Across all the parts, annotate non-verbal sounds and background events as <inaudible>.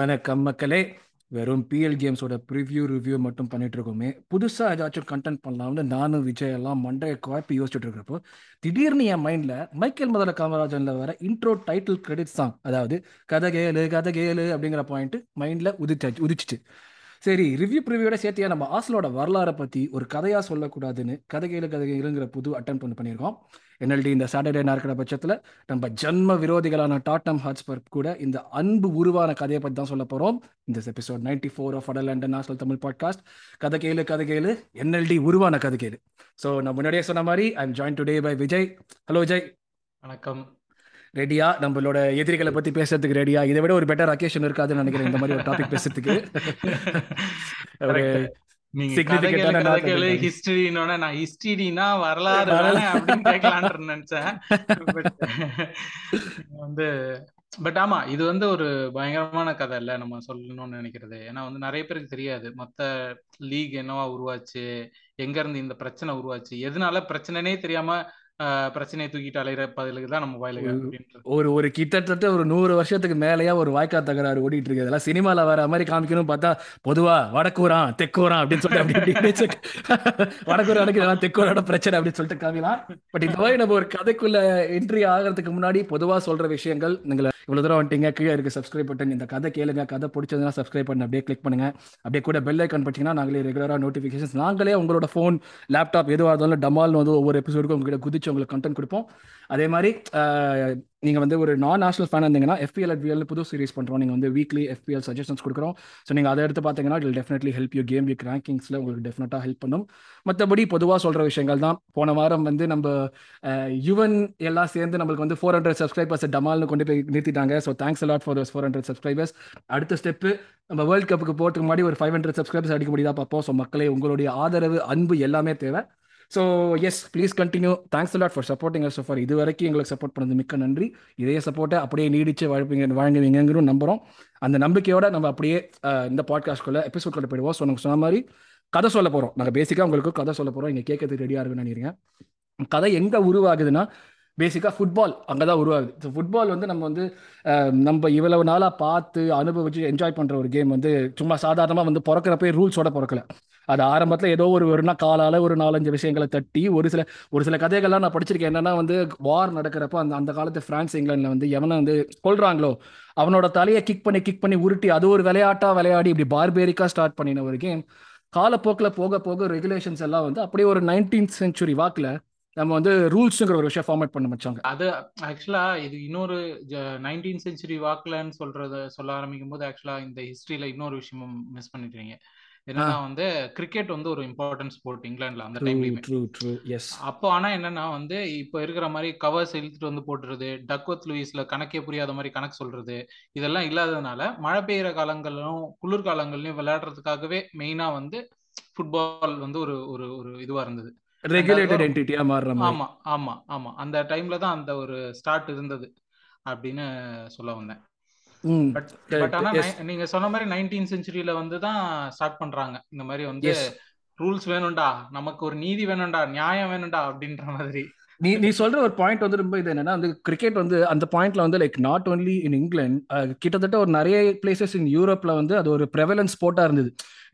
வணக்கம் மக்களே. வெறும் பிஎல் கேம்ஸோட ப்ரிவ்யூ ரிவ்யூ மட்டும் பண்ணிட்டு இருக்கோமே. புதுசாக ஏதாச்சும் கண்டென்ட் பண்ணலாம்னு நானும் விஜய் எல்லாம் மண்டைய குழப்பி யோசிச்சுட்டு இருக்கிறப்போ திடீர்னு என் மைண்டில் மைக்கேல் முதல காமராஜனில் வர இன்ட்ரோ டைட்டில் கிரெடிட் சாங் அதாவது கதை கேளு கதை கேளு அப்படிங்கிற பாயிண்ட் மைண்டில் உதிச்சாச்சு உதிச்சிச்சு. சரி ரிவ்யூ ப்ரிவியூட சேர்த்தியா நம்ம ஆசலோட வரலாறை பற்றி ஒரு கதையாக சொல்லக்கூடாதுன்னு கதை கதைகளுங்கிற கதை புது அட்டம் ஒன்று பண்ணியிருக்கோம். என்எல்டி இந்த சாட்டர்டே இருக்கிற பட்சத்தில் நம்ம ஜன்ம விரோதிகளான டாட்டம் ஹாட்ஸ்பர் கூட இந்த அன்பு உருவான கதையை பற்றி தான் சொல்ல போகிறோம் இந்த எபிசோட் நைன்டி ஃபோர் ஆஃப் அடல் அண்ட் நேஷனல் தமிழ் பாட்காஸ்ட் கதை கேளு கதை கேளு என்எல்டி உருவான கதை கேளு. ஸோ நான் முன்னாடியே சொன்ன மாதிரி I am join today by Vijay hello Vijay வணக்கம். ரெடியா? நம்மளோட எதிரிகளை பத்தி பேசுறதுக்கு ரெடியா? இதை விட ஒரு பெட்டர் அக்கேஷன் இருக்காதுன்னு நினைக்கிறேன் இந்த மாதிரி ஒரு டாபிக் பேசுறதுக்கு. <laughs> ஒரு வரலாறு நினைச்சேன். <laughs> வந்து பட் ஆமா இது வந்து ஒரு பயங்கரமான கதை இல்ல நம்ம சொல்லணும்னு நினைக்கிறது. ஏன்னா வந்து நிறைய பேருக்கு தெரியாது. மொத்த லீக் என்னவா உருவாச்சு? எங்க இருந்து இந்த பிரச்சனை உருவாச்சு? எதனால பிரச்சனைனே தெரியாம பிரச்சனையை தூக்கிட்டு அலையிற பதிலுக்கு தான் நம்ம அப்படின்றது. ஒரு ஒரு கிட்டத்தட்ட ஒரு நூறு வருஷத்துக்கு மேலேயா ஒரு வாய்க்கா தகராறு ஓடிட்டு இருக்கு. இதெல்லாம் சினிமால வர மாதிரி காமிக்கணும் பார்த்தா பொதுவா வடக்கூறான் தெக்கூறான் அப்படின்னு சொல்லிட்டு வடக்கூர் அடைக்கலாம் தெக்கூரோட பிரச்சனை அப்படின்னு சொல்லிட்டு காமிக்கலாம். பட் இந்த மாதிரி நம்ம ஒரு கதைக்குள்ள என்ட்ரி ஆகிறதுக்கு முன்னாடி பொதுவா சொல்ற விஷயங்கள் நீங்க இவ்வளவு தூரம் வந்துட்டீங்க கீழே இருக்கு சப்ஸ்கிரைப் பட்டன் இந்த கதை கேளுங்க கதை பிடிச்சதுன்னா சப்ஸ்கிரைப் பண்ணி அப்படியே கிளிக் பண்ணுங்க. அப்படியே கூட பெல் ஐக்கான் படிச்சீங்கன்னா நாங்களே ரெகுலரா நோட்டிஃபிகேஷன்ஸ் நாங்களே உங்களோட ஃபோன் லேப்டாப் எதுவாக இருந்தாலும் டமால்னு வந்து ஒவ்வொரு எபிசோடுக்கும் உங்ககிட்ட குதிச்சு உங்களுக்கு கண்டென்ட் கொடுப்போம். அதே மாதிரி நீங்கள் நீங்க வந்து ஒரு நான் நேஷனல் ஃபேன் இருந்தீங்கன்னா எஃபிஎல் அட்விஎல் புது சீரிஸ் பண்றோம். நீங்க வந்து வீக்லி எஃபிஎல் சஜஷன்ஸ் கொடுக்குறோம். ஸோ நீங்க அதை எடுத்து பார்த்தீங்கன்னா it definitely help you game week ரேங்கிங்ஸ்ல உங்களுக்கு டெஃபினட்டா ஹெல்ப் பண்ணும். மற்றபடி பொதுவாக சொல்ற விஷயங்கள் தான். போன வாரம் வந்து நம்ம யுவன் எல்லாம் சேர்ந்து நம்மளுக்கு வந்து ஃபோர் ஹண்ட்ரட் சப்ஸ்கிரைபர்ஸ் டமால்னு கொண்டு போய் நிறுத்திட்டாங்க. So thanks a lot for those four hundred subscribers அடுத்த ஸ்டெப்பு நம்ம வேர்ல்ட் கப்புக்கு போகிறதுக்கு முன்னாடி ஒரு ஃபைவ் ஹண்ட்ரட் சப்ஸ்கிரைபர்ஸ் அடிக்க முடியாதா பார்ப்போம். ஸோ மக்களே உங்களுடைய ஆதரவு அன்பு எல்லாமே தேவை. So yes please continue thanks lot for supporting so for இது வரைக்கும் எங்களுக்கு சப்போர்ட் பண்ணது மிக்க நன்றி. இதே சப்போர்ட்டை அப்படியே நீடிச்சு வாழ்ப்பீங்க வழங்குவீங்கிறோம் நம்புகிறோம் அந்த நம்பிக்கையோட நம்ம அப்படியே இந்த பாட்காஸ்ட்குள்ள எபிசோட்குள்ள போயிடுவோம். ஸோ நமக்கு சொன்ன மாதிரி கதை சொல்ல போகிறோம் நாங்கள் பேசிக்காக உங்களுக்கு கதை சொல்ல போகிறோம் இங்கே கேட்கறதுக்கு ரெடியாக இருக்குன்னு நினைக்கிறீங்க. கதை எங்கே உருவாகுதுன்னா பேசிக்காக ஃபுட்பால் அங்கே தான் உருவாகுது. ஸோ ஃபுட்பால் வந்து நம்ம வந்து நம்ம இவ்வளவு நாளாக பார்த்து அனுபவிச்சு என்ஜாய் பண்ணுற ஒரு கேம் வந்து சும்மா சாதாரணமாக வந்து பிறக்கிறப்பே ரூல்ஸோட பிறக்கல. அது ஆரம்பத்தில் ஏதோ ஒரு ஒருனா காலால் ஒரு நாலஞ்சு விஷயங்களை தட்டி ஒரு சில ஒரு சில கதைகள்லாம் நான் படிச்சிருக்கேன். என்னன்னா வந்து வார் நடக்கிறப்ப அந்த அந்த காலத்து பிரான்ஸ் இங்கிலாந்துல வந்து எவனை வந்து கொள்றாங்களோ அவனோட தலையை கிக் பண்ணி கிக் பண்ணி உருட்டி அது ஒரு விளையாட்டா விளையாடி இப்படி பார்பேரிக்கா ஸ்டார்ட் பண்ணின ஒரு கேம் காலப்போக்கில் போக போக ரெகுலேஷன்ஸ் எல்லாம் வந்து அப்படியே ஒரு நைன்டீன்த் செஞ்சுரி வாக்கில் நம்ம வந்து ரூல்ஸுங்கிற ஒரு விஷயம் ஃபார்மேட் பண்ண வச்சாங்க. அது ஆக்சுவலா இது இன்னொரு நைன்டீன் செஞ்சுரி வாக்குலன்னு சொல்றத சொல்ல ஆரம்பிக்கும் போது ஆக்சுவலா இந்த ஹிஸ்டரியில இன்னொரு விஷயமும் மிஸ் பண்ணிடுறீங்க என்னன்னா வந்து கிரிக்கெட் வந்து ஒரு இம்பார்ட்டன்ட் ஸ்போர்ட் இங்கிலாந்துல அந்த டைம்லயுமே அப்போ ஆனா என்னன்னா வந்து இப்போ இருக்கிற மாதிரி கவர்ஸ் இழுத்துட்டு வந்து போட்டுறது டக்வத் லூயிஸ்ல கணக்கே புரியாத மாதிரி கணக்கு சொல்றது இதெல்லாம் இல்லாததுனால மழை பெய்யுற காலங்களிலும் குளிர்காலங்கள்லயும் விளையாடுறதுக்காகவே மெயினா வந்து ஃபுட்பால் வந்து ஒரு ஒரு ஒரு இதுவா இருந்தது. ரெகுலேட்டட் என்டிட்டியா மாறுற ஆமா ஆமா ஆமா. அந்த டைம்ல தான் அந்த ஒரு ஸ்டார்ட் இருந்தது அப்படின்னு சொல்ல வந்தேன். பட் ஆனா நீங்க சொன்ன மாதிரி நைன்டீன் செஞ்சுரியில வந்து தான் ஸ்டார்ட் பண்றாங்க. இந்த மாதிரி வந்து ரூல்ஸ் வேணும்டா நமக்கு ஒரு நீதி வேணும்டா நியாயம் வேணும்டா அப்படின்ற மாதிரி. நீ நீ சொல்ற ஒரு பாயிண்ட் வந்து ரொம்ப இது என்னன்னா வந்து கிரிக்கெட் வந்து அந்த பாயிண்ட்ல வந்து like not only in England கிட்டத்தட்ட ஒரு நிறைய பிளேசஸ் இன் யூரோப்ல வந்து அது ஒரு ப்ரெவலன்ஸ் ஸ்போர்ட்டா இருந்தது.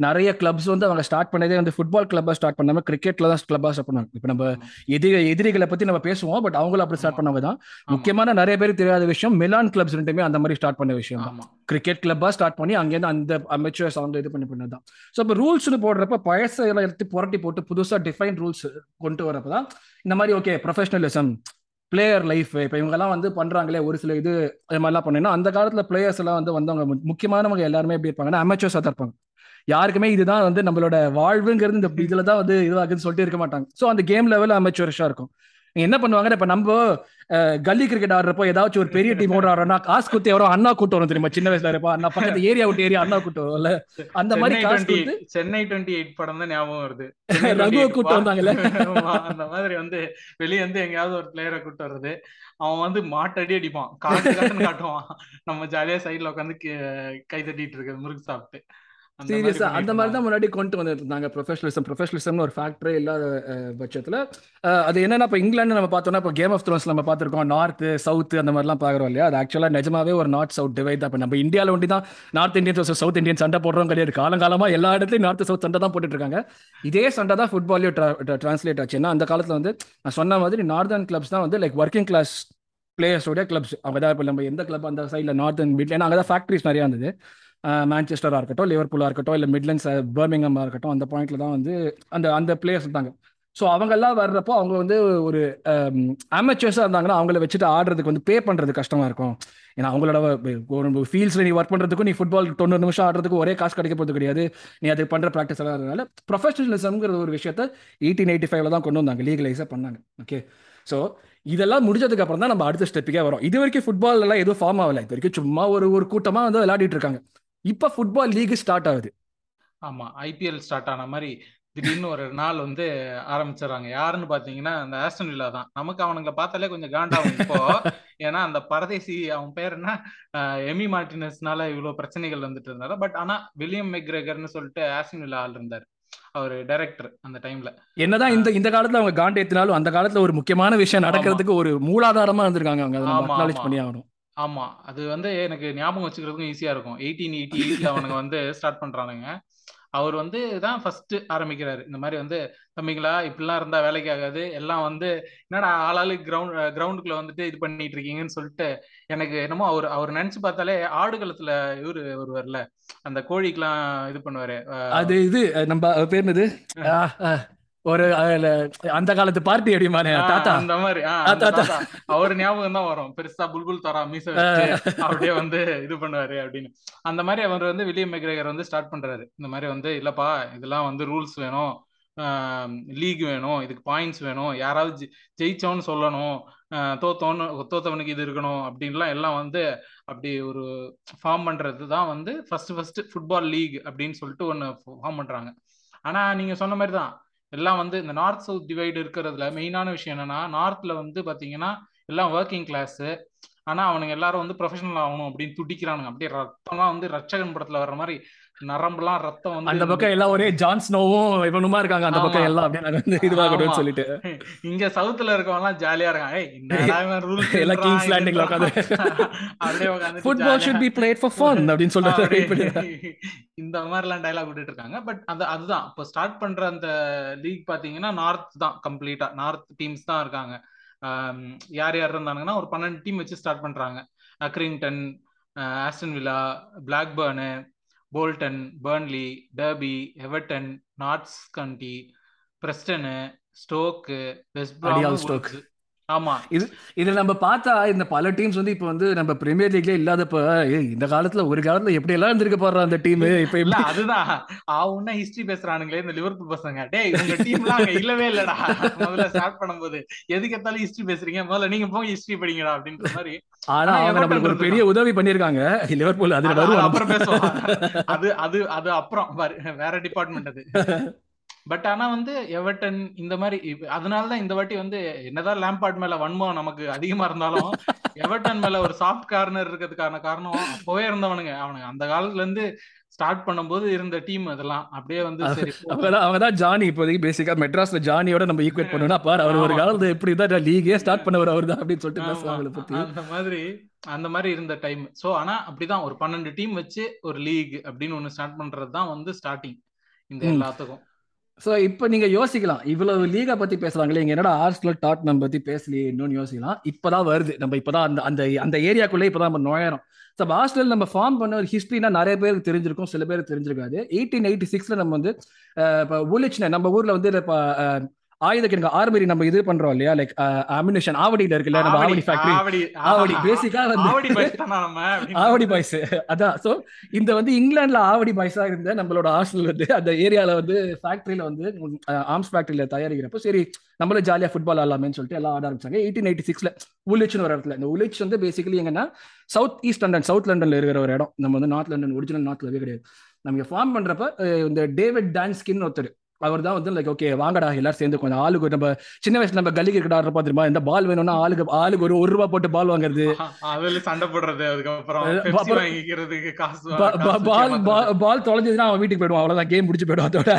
நிறைய கிளப்ஸ் வந்து அவங்க ஸ்டார்ட் பண்ணதே வந்து ஃபுட்பால் கிளப்பா ஸ்டார்ட் பண்ணாம கிரிக்கெட்ல தான் கிளப்பா ஸ்டார்ட் பண்ணாங்க. இப்போ நம்ம எதிரி எதிரிகளை பத்தி நம்ம பேசுவோம் பட் அவங்களும் அப்படி ஸ்டார்ட் பண்ணவங்க தான் முக்கியமான நிறைய பேருக்கு தெரியாத விஷயம் மிலான் கிளப்ஸ் ரெண்டுமே அந்த மாதிரி ஸ்டார்ட் பண்ண விஷயம் தான். கிரிக்கெட் கிளப்பாக ஸ்டார்ட் பண்ணி அங்கேருந்து அந்த அமைச்சர் அவங்க இது பண்ணி பண்ணது தான் ஸோ இப்போ ரூல்ஸ்னு போடுறப்ப பழச எல்லாம் எடுத்து புரட்டி போட்டு புதுசாக டிஃபைன் ரூல்ஸ் கொண்டு வரப்ப தான் இந்த மாதிரி ஓகே ப்ரொஃபஷனலிசம் பிளேயர் லைஃப் இப்போ இவங்கெல்லாம் வந்து பண்றாங்களே ஒரு சில இது அது மாதிரிலாம் பண்ணினா அந்த காலத்தில் பிளேயர்ஸ் எல்லாம் வந்து வந்தவங்க முக்கியமானவங்க எல்லாருமே எப்படி இருப்பாங்கன்னா அமெச்சர்ஸாக தான் இருப்பாங்க. யாருக்குமே இதுதான் வந்து நம்மளோட வாழ்வுங்கிறது இந்த இதில் தான் வந்து இதுவாகுதுன்னு சொல்லிட்டு இருக்க மாட்டாங்க. ஸோ அந்த கேம் லெவல் அமெச்சூரிஷா இருக்கும். என்ன பண்ணுவாங்கன்னா இப்ப நம்ம கல்லி கிரிக்கெட் ஆடுறப்போ ஏதாச்சும் ஒரு பெரிய டீமோட ஆடுறோம்னா காசு குத்தி வரும் அண்ணா கூட்டு வரும் தெரியுமா? சின்ன வயசுல இருப்பா. அண்ணா பக்கத்து ஏரியா விட்டு ஏரியா அண்ணா கூட்டு வரும்ல. அந்த மாதிரி சென்னை காசு கொடுத்து சென்னை டுவெண்ட்டி எயிட் படம் தான் ஞாபகம் வருது. <laughs> ரகுவை எயிட் கூட்டு வா வந்தாங்கல்ல. <laughs> அந்த மாதிரி வந்து வெளிய வந்து எங்கேயாவது ஒரு பிளேயரை கூட்டு வர்றது. அவன் வந்து மாட்டடி அடிப்பான். காட்டு காட்டுவான். நம்ம ஜாலியா சைடுல உட்காந்து கை தட்டிட்டு இருக்கிறது முறுக்கு சாப்பிட்டு. சீரியஸா அந்த மாதிரி தான் முன்னாடி கொண்டு வந்துட்டு இருந்தாங்க ப்ரொஃபஷனலிசம் ப்ரொஃபஷனலிசம்னு ஒரு ஃபேக்டரே இல்லாத பட்சத்துல. அது என்னன்னா இப்போ இங்கிலாந்து நம்ம பார்த்தோம்னா இப்போ கேம் ஆஃப் த்ரோன்ஸ் நம்ம பார்த்துருக்கோம். நார்த் சவுத் அந்த மாதிரிலாம் பார்க்குறோம் இல்லையா? அது ஆக்சுவலாக நிஜமாவே ஒரு நார்த் சவுத் டிவைட் தான். இப்போ நம்ம இந்தியாவில் ஒண்டி தான் நார்த் இந்தியன்ஸ் சவுத் இந்தியன் சண்டை போடுறோம் கிடையாது. காலங்காலமா எல்லா இடத்துலையும் நார்த் சவுத் சண்டை தான் போட்டுட்டு இருக்காங்க இதே சண்டை தான் ஃபுட்பாலையும் டிரான்ஸ்லேட் ஆச்சு. ஏன்னா அந்த காலத்துல வந்து நான் சொன்ன மாதிரி நார்தர்ன் கிளப்ஸ் தான் வந்து லைக் ஒர்க்கிங் கிளாஸ் பிளேயர்ஸோட கிளப்ஸ் அவங்க தான் இப்போ நம்ம எந்த கிளப் அந்த சைடில் நார்தர்ன் மிட் ஏன்னா அங்கே தான் ஃபேக்ட்ரிஸ் நிறையா இருந்தது. மேன்செஸ்டராக இருக்கட்டும் லிவர்பூலாக இருக்கட்டும் இல்லை மிட்லண்ட்ஸ் பர்மிங்கமாக இருக்கட்டும் அந்த பாயிண்ட்ல தான் வந்து அந்த அந்த பிளேயர்ஸ் இருந்தாங்க. ஸோ அவங்கெல்லாம் வர்றப்போ அவங்க வந்து ஒரு அமெச்சர்ஸாக இருந்தாங்கன்னா அவங்கள வச்சுட்டு ஆடுறதுக்கு வந்து பே பண்ணுறது கஷ்டமாக இருக்கும். ஏன்னா அவங்களோட ஒரு ஃபீல்ட்ஸில் நீ ஒர்க் பண்ணுறதுக்கும் நீ ஃபுட்பால் தொண்ணூறு நிமிஷம் ஆடுறதுக்கு ஒரே காசு கிடைக்க போகிறது கிடையாது. நீ அது பண்ணுற ப்ராக்டிஸ் எல்லாம் இருந்தனால ப்ரொஃபஷனலிசம்ங்கிற ஒரு விஷயத்த எயிட்டீன் எயிட்டி ஃபைவ்ல தான் கொண்டு வந்தாங்க லீகலைஸாக பண்ணாங்க. ஓகே ஸோ இதெல்லாம் முடிஞ்சதுக்கு அப்புறம் தான் நம்ம அடுத்த ஸ்டெப்புக்கே வரோம். இது வரைக்கும் ஃபுட்பால் எல்லாம் எதுவும் ஃபார்ம் ஆகல. இது வரைக்கும் சும்மா ஒரு ஒரு கூட்டமாக வந்து விளையாடிட்டு இருக்காங்க. இப்போ ஃபுட்பால் லீக் ஸ்டார்ட் ஆகுது. ஆமா ஐபிஎல் ஸ்டார்ட் ஆன மாதிரி திடீர்னு ஒரு நாள் வந்து ஆரம்பிச்சிடறாங்க. யாருன்னு பாத்தீங்கன்னா அந்த ஆஸ்டன் வில்லா தான். நமக்கு அவனுங்களை பார்த்தாலே கொஞ்சம் காண்டாகும் இப்போ. <laughs> ஏன்னா அந்த பரதேசி அவன் பேர் என்ன? எமி மார்டினஸ்னால இவ்வளவு பிரச்சனைகள் வந்துட்டு இருந்தாரு பட் ஆனா வில்லியம் மெக்ரேகர்னு சொல்லிட்டு ஆஸ்டன் வில்லா ஆள் இருந்தார். அவர் டைரக்டர் அந்த டைம்ல என்னதான் இந்த இந்த காலத்துல அவங்க காண்ட் ஏத்தினாலும் அந்த காலத்துல ஒரு முக்கியமான விஷயம் நடக்கிறதுக்கு ஒரு மூலாதாரமா இருந்திருக்காங்க அவங்க. ஆமா பண்ணி ஆகணும். ஆமா. அது வந்து எனக்கு ஞாபகம் வச்சுக்கிறதுக்கும் ஈஸியா இருக்கும். எயிட்டீன் எயிட்டி எயிட்ல அவனுங்க வந்து ஸ்டார்ட் பண்றானுங்க. அவர் வந்து தான் ஃபர்ஸ்ட் ஆரம்பிக்கிறாரு. இந்த மாதிரி வந்து தம்பிங்களா இப்படிலாம் இருந்தா வேலைக்கு ஆகாது. எல்லாம் வந்து என்னடா ஆளாளு கிரவுண்ட் கிரவுண்டுக்குள்ள வந்துட்டு இது பண்ணிட்டு இருக்கீங்கன்னு சொல்லிட்டு எனக்கு என்னமோ அவர் அவர் நினைச்சு பார்த்தாலே ஆடுகளத்துல இவரு ஒருவர்ல அந்த கோழிக்கெல்லாம் இது பண்ணுவாரு. அது இது நம்ம அவர் பேர் என்னது? ஆ, ஆ, ஒரு அந்த காலத்து பார்ட்டி அப்படிமானே தாத்தா. அந்த மாதிரி அவர் ஞாபகம் தான் வரும். பெருசா புல்புல் தரா மீச அப்படியே வந்து இது பண்ணுவாரு அப்படின்னு. அந்த மாதிரி அவர் வந்து வில்லியம் மெக்ரேகர் வந்து ஸ்டார்ட் பண்றாரு. இந்த மாதிரி வந்து இல்லப்பா இதெல்லாம் வந்து ரூல்ஸ் வேணும். லீக் வேணும். இதுக்கு பாயிண்ட்ஸ் வேணும். யாராவது ஜெயிச்சோன்னு சொல்லணும். தோத்தோன்னு தோத்தவனுக்கு இது இருக்கணும் அப்படின்லாம் எல்லாம் வந்து அப்படி ஒரு ஃபார்ம் பண்றது தான் வந்து ஃபர்ஸ்ட் ஃபர்ஸ்ட் ஃபுட்பால் லீக் அப்படின்னு சொல்லிட்டு ஒன்று ஃபார்ம் பண்றாங்க. ஆனா நீங்க சொன்ன மாதிரி தான் எல்லாம் வந்து இந்த நார்த் சவுத் டிவைடு இருக்கிறதுல மெயினான விஷயம் என்னன்னா நார்த்ல வந்து பாத்தீங்கன்னா எல்லாம் ஒர்க்கிங் கிளாஸ் ஆனா அவனுங்க எல்லாரும் வந்து ப்ரொஃபஷனல் ஆகணும் அப்படின்னு துடிக்கிறானுங்க. அப்படியே ரத்தம்லாம் வந்து ரட்சகன் படத்துல வர்ற மாதிரி நரம்புலாம் ரத்தம் வந்து அந்த பக்கம் எல்லாம் ஒரே ஜான் ஸ்னோவும் இவனுமா இருக்காங்க. அந்த பக்கம் எல்லாம் அப்படியே ஆமா. சொல்லிட்டு. இங்க சவுத்துல இருக்கவங்க <laughs> எல்லாம் ஜாலியா இருக்காங்க ஏய் எல்லாம் கிங்ஸ் லேண்டிங்ல உட்காந்து. <laughs> அப்படியே football should be played for fun அப்படின்னு சொல்லிட்டு <laughs> இந்த மாதிரிலாம் டைலாக் விட்டுட்டு இருக்காங்க. பட் அது அதுதான். இப்போ ஸ்டார்ட் பண்ற அந்த லீக் பாத்தீங்கன்னா நார்த் தான் கம்ப்ளீட்டா நார்த் டீம்ஸ் தான் இருக்காங்க. யார் யார் இருந்தாங்கன்னா ஒரு பன்னெண்டு டீம் வச்சு ஸ்டார்ட் பண்றாங்க. Accrington Aston Villa Blackburn Bolton Burnley Derby Everton Notts County Preston Stoke West ஆமா. இது இதுல நம்ம பார்த்தா இந்த பல டீம்ஸ் வந்து இப்போ வந்து நம்ம பிரீமியர் லீக்ல இல்லாதப்ப இந்த காலத்துல ஒரு காலத்துல எப்படி எல்லாம் இருந்திருக்க போற அந்த டீம் இப்ப இல்ல அதுதான். ஆவுன்னா ஹிஸ்டரி பேசுறானுங்களே இந்த லிவர்பூல் பசங்க. டேய் உங்க டீம்லாம் அங்க இல்லவே இல்லடா. முதல்ல ஸ்டார்ட் பண்ணும்போது. எதுக்கு எத்தாலும் ஹிஸ்டரி பேசுறீங்க? முதல்ல நீங்க போங்க ஹிஸ்டரி படிங்கடா அப்படின்ற மாதிரி. ஆனா அவங்க நம்மளுக்கு ஒரு பெரிய உதவி பண்ணிருக்காங்க லிவர்பூல் அதுல அது வருவோம் அப்புறம் பேசுவோம். அது அது அது அப்புறம். வேற டிபார்ட்மெண்ட் அது. <laughs> பட் ஆனா வந்து எவர்டன் இந்த மாதிரி அதனாலதான் இந்த வாட்டி வந்து என்னதான் லேம்பார்ட் மேல வன்மம் நமக்கு அதிகமா இருந்தாலும் <laughs> எவர்டன் மேல ஒரு சாஃப்ட் கார்னர் இருக்கிறதுக்கான காரணம் அப்பவே இருந்தவனுங்க. அவனுங்க அந்த காலத்துல இருந்து ஸ்டார்ட் பண்ணும்போது இருந்த டீம் அதெல்லாம். அப்படியே வந்து சரி அவங்கதான் அவங்கதான் ஜானி இப்போதைக்கு பேசிக்கா மெட்ராஸ்ல ஜானியோட நம்ம ஈக்குவேட் <laughs> பண்ணோம்னா பாரு அவர் ஒரு காலத்துல எப்படி தான் லீகே ஸ்டார்ட் <laughs> பண்ணவர் அவர் தான் அப்படின்னு சொல்லிட்டு பேசுவாங்க பத்தி. அந்த மாதிரி அந்த மாதிரி இருந்த டைம் சோ ஆனா அப்படிதான் ஒரு பன்னெண்டு டீம் வச்சு ஒரு லீக் அப்படின்னு ஒண்ணு ஸ்டார்ட் பண்றது தான் வந்து ஸ்டார்டிங் இந்த எல்லாத்துக்கும். ஸோ இப்போ நீங்க யோசிக்கலாம். இவ்வளவு லீகை பத்தி பேசுறாங்களே. இங்க என்னடா டாட் டாட்னம் பத்தி பேசலையே இன்னொன்னு யோசிக்கலாம். இப்பதான் வருது. நம்ம இப்பதான் அந்த அந்த அந்த ஏரியாக்குள்ளே இப்பதான் நம்ம நுழையிறோம். ஸோ ஆர்ஸ்னல் நம்ம ஃபார்ம் பண்ண ஒரு ஹிஸ்ட்ரினா நிறைய பேருக்கு தெரிஞ்சிருக்கும். சில பேருக்கு தெரிஞ்சிருக்காது. எயிட்டீன் எயிட்டி சிக்ஸ்ல நம்ம வந்து இப்போ உலிச்ன நம்ம ஊர்ல வந்து இப்போ ஆயுத கிணங்க ஆர்மரி நம்ம இது பண்றோம் இல்லையா? லைக் அமினிஷன் ஆவடியில இருக்குல்ல நம்ம ஆவடி ஃபேக்டரி ஆவடி பேசிக்கா வந்து ஆவடி பாய்ஸ் அதான். சோ இந்த வந்து இங்கிலாந்துல ஆவடி பாய்ஸா இருந்த நம்மளோட ஆர்சனல் வந்து அந்த ஏரியால வந்து ஃபேக்டரியில வந்து ஆர்ம்ஸ் ஃபேக்டரியில தயாரிக்கிறப்போ சரி நம்மளும் ஜாலியா ஃபுட்பால் ஆடலாமேன்னு சொல்லிட்டு எல்லாம் ஆட ஆரம்பிச்சாங்க. எயிட்டீன் எயிட்டி சிக்ஸ்ல உலிச்னு ஒரு இடத்துல. இந்த உலிச் வந்து பேசிக்கலி எங்கன்னா சவுத் ஈஸ்ட் லண்டன் சவுத் லண்டன்ல இருக்கிற ஒரு இடம். நம்ம வந்து நார்த் லண்டன் ஒரிஜினல் நார்த்லவே கிடையாது. நம்ம ஃபார்ம் பண்றப்ப அஹ், இந்த டேவிட் டான்ஸ்கின் ஒருத்தர். அவர் தான் வந்து லைக் ஓகே வாங்கடா எல்லாரும் சேர்ந்து கொஞ்சம் ஆளுக்கு நம்ம சின்ன வயசுல நம்ம கல்லி கிரிக்கெட் ஆடுறப்ப தெரியுமா இந்த பால் வேணும்னா ஆளுக்கு ஆளுக்கு ஒரு ஒரு ரூபா போட்டு பால் வாங்குறது. அதுல சண்டை போடுறது அதுக்கப்புறம் பால். பால் தொலைஞ்சதுன்னா அவன் வீட்டுக்கு போயிடுவான் அவ்வளவுதான் கேம் முடிச்சு போயிடுவான் அதோட.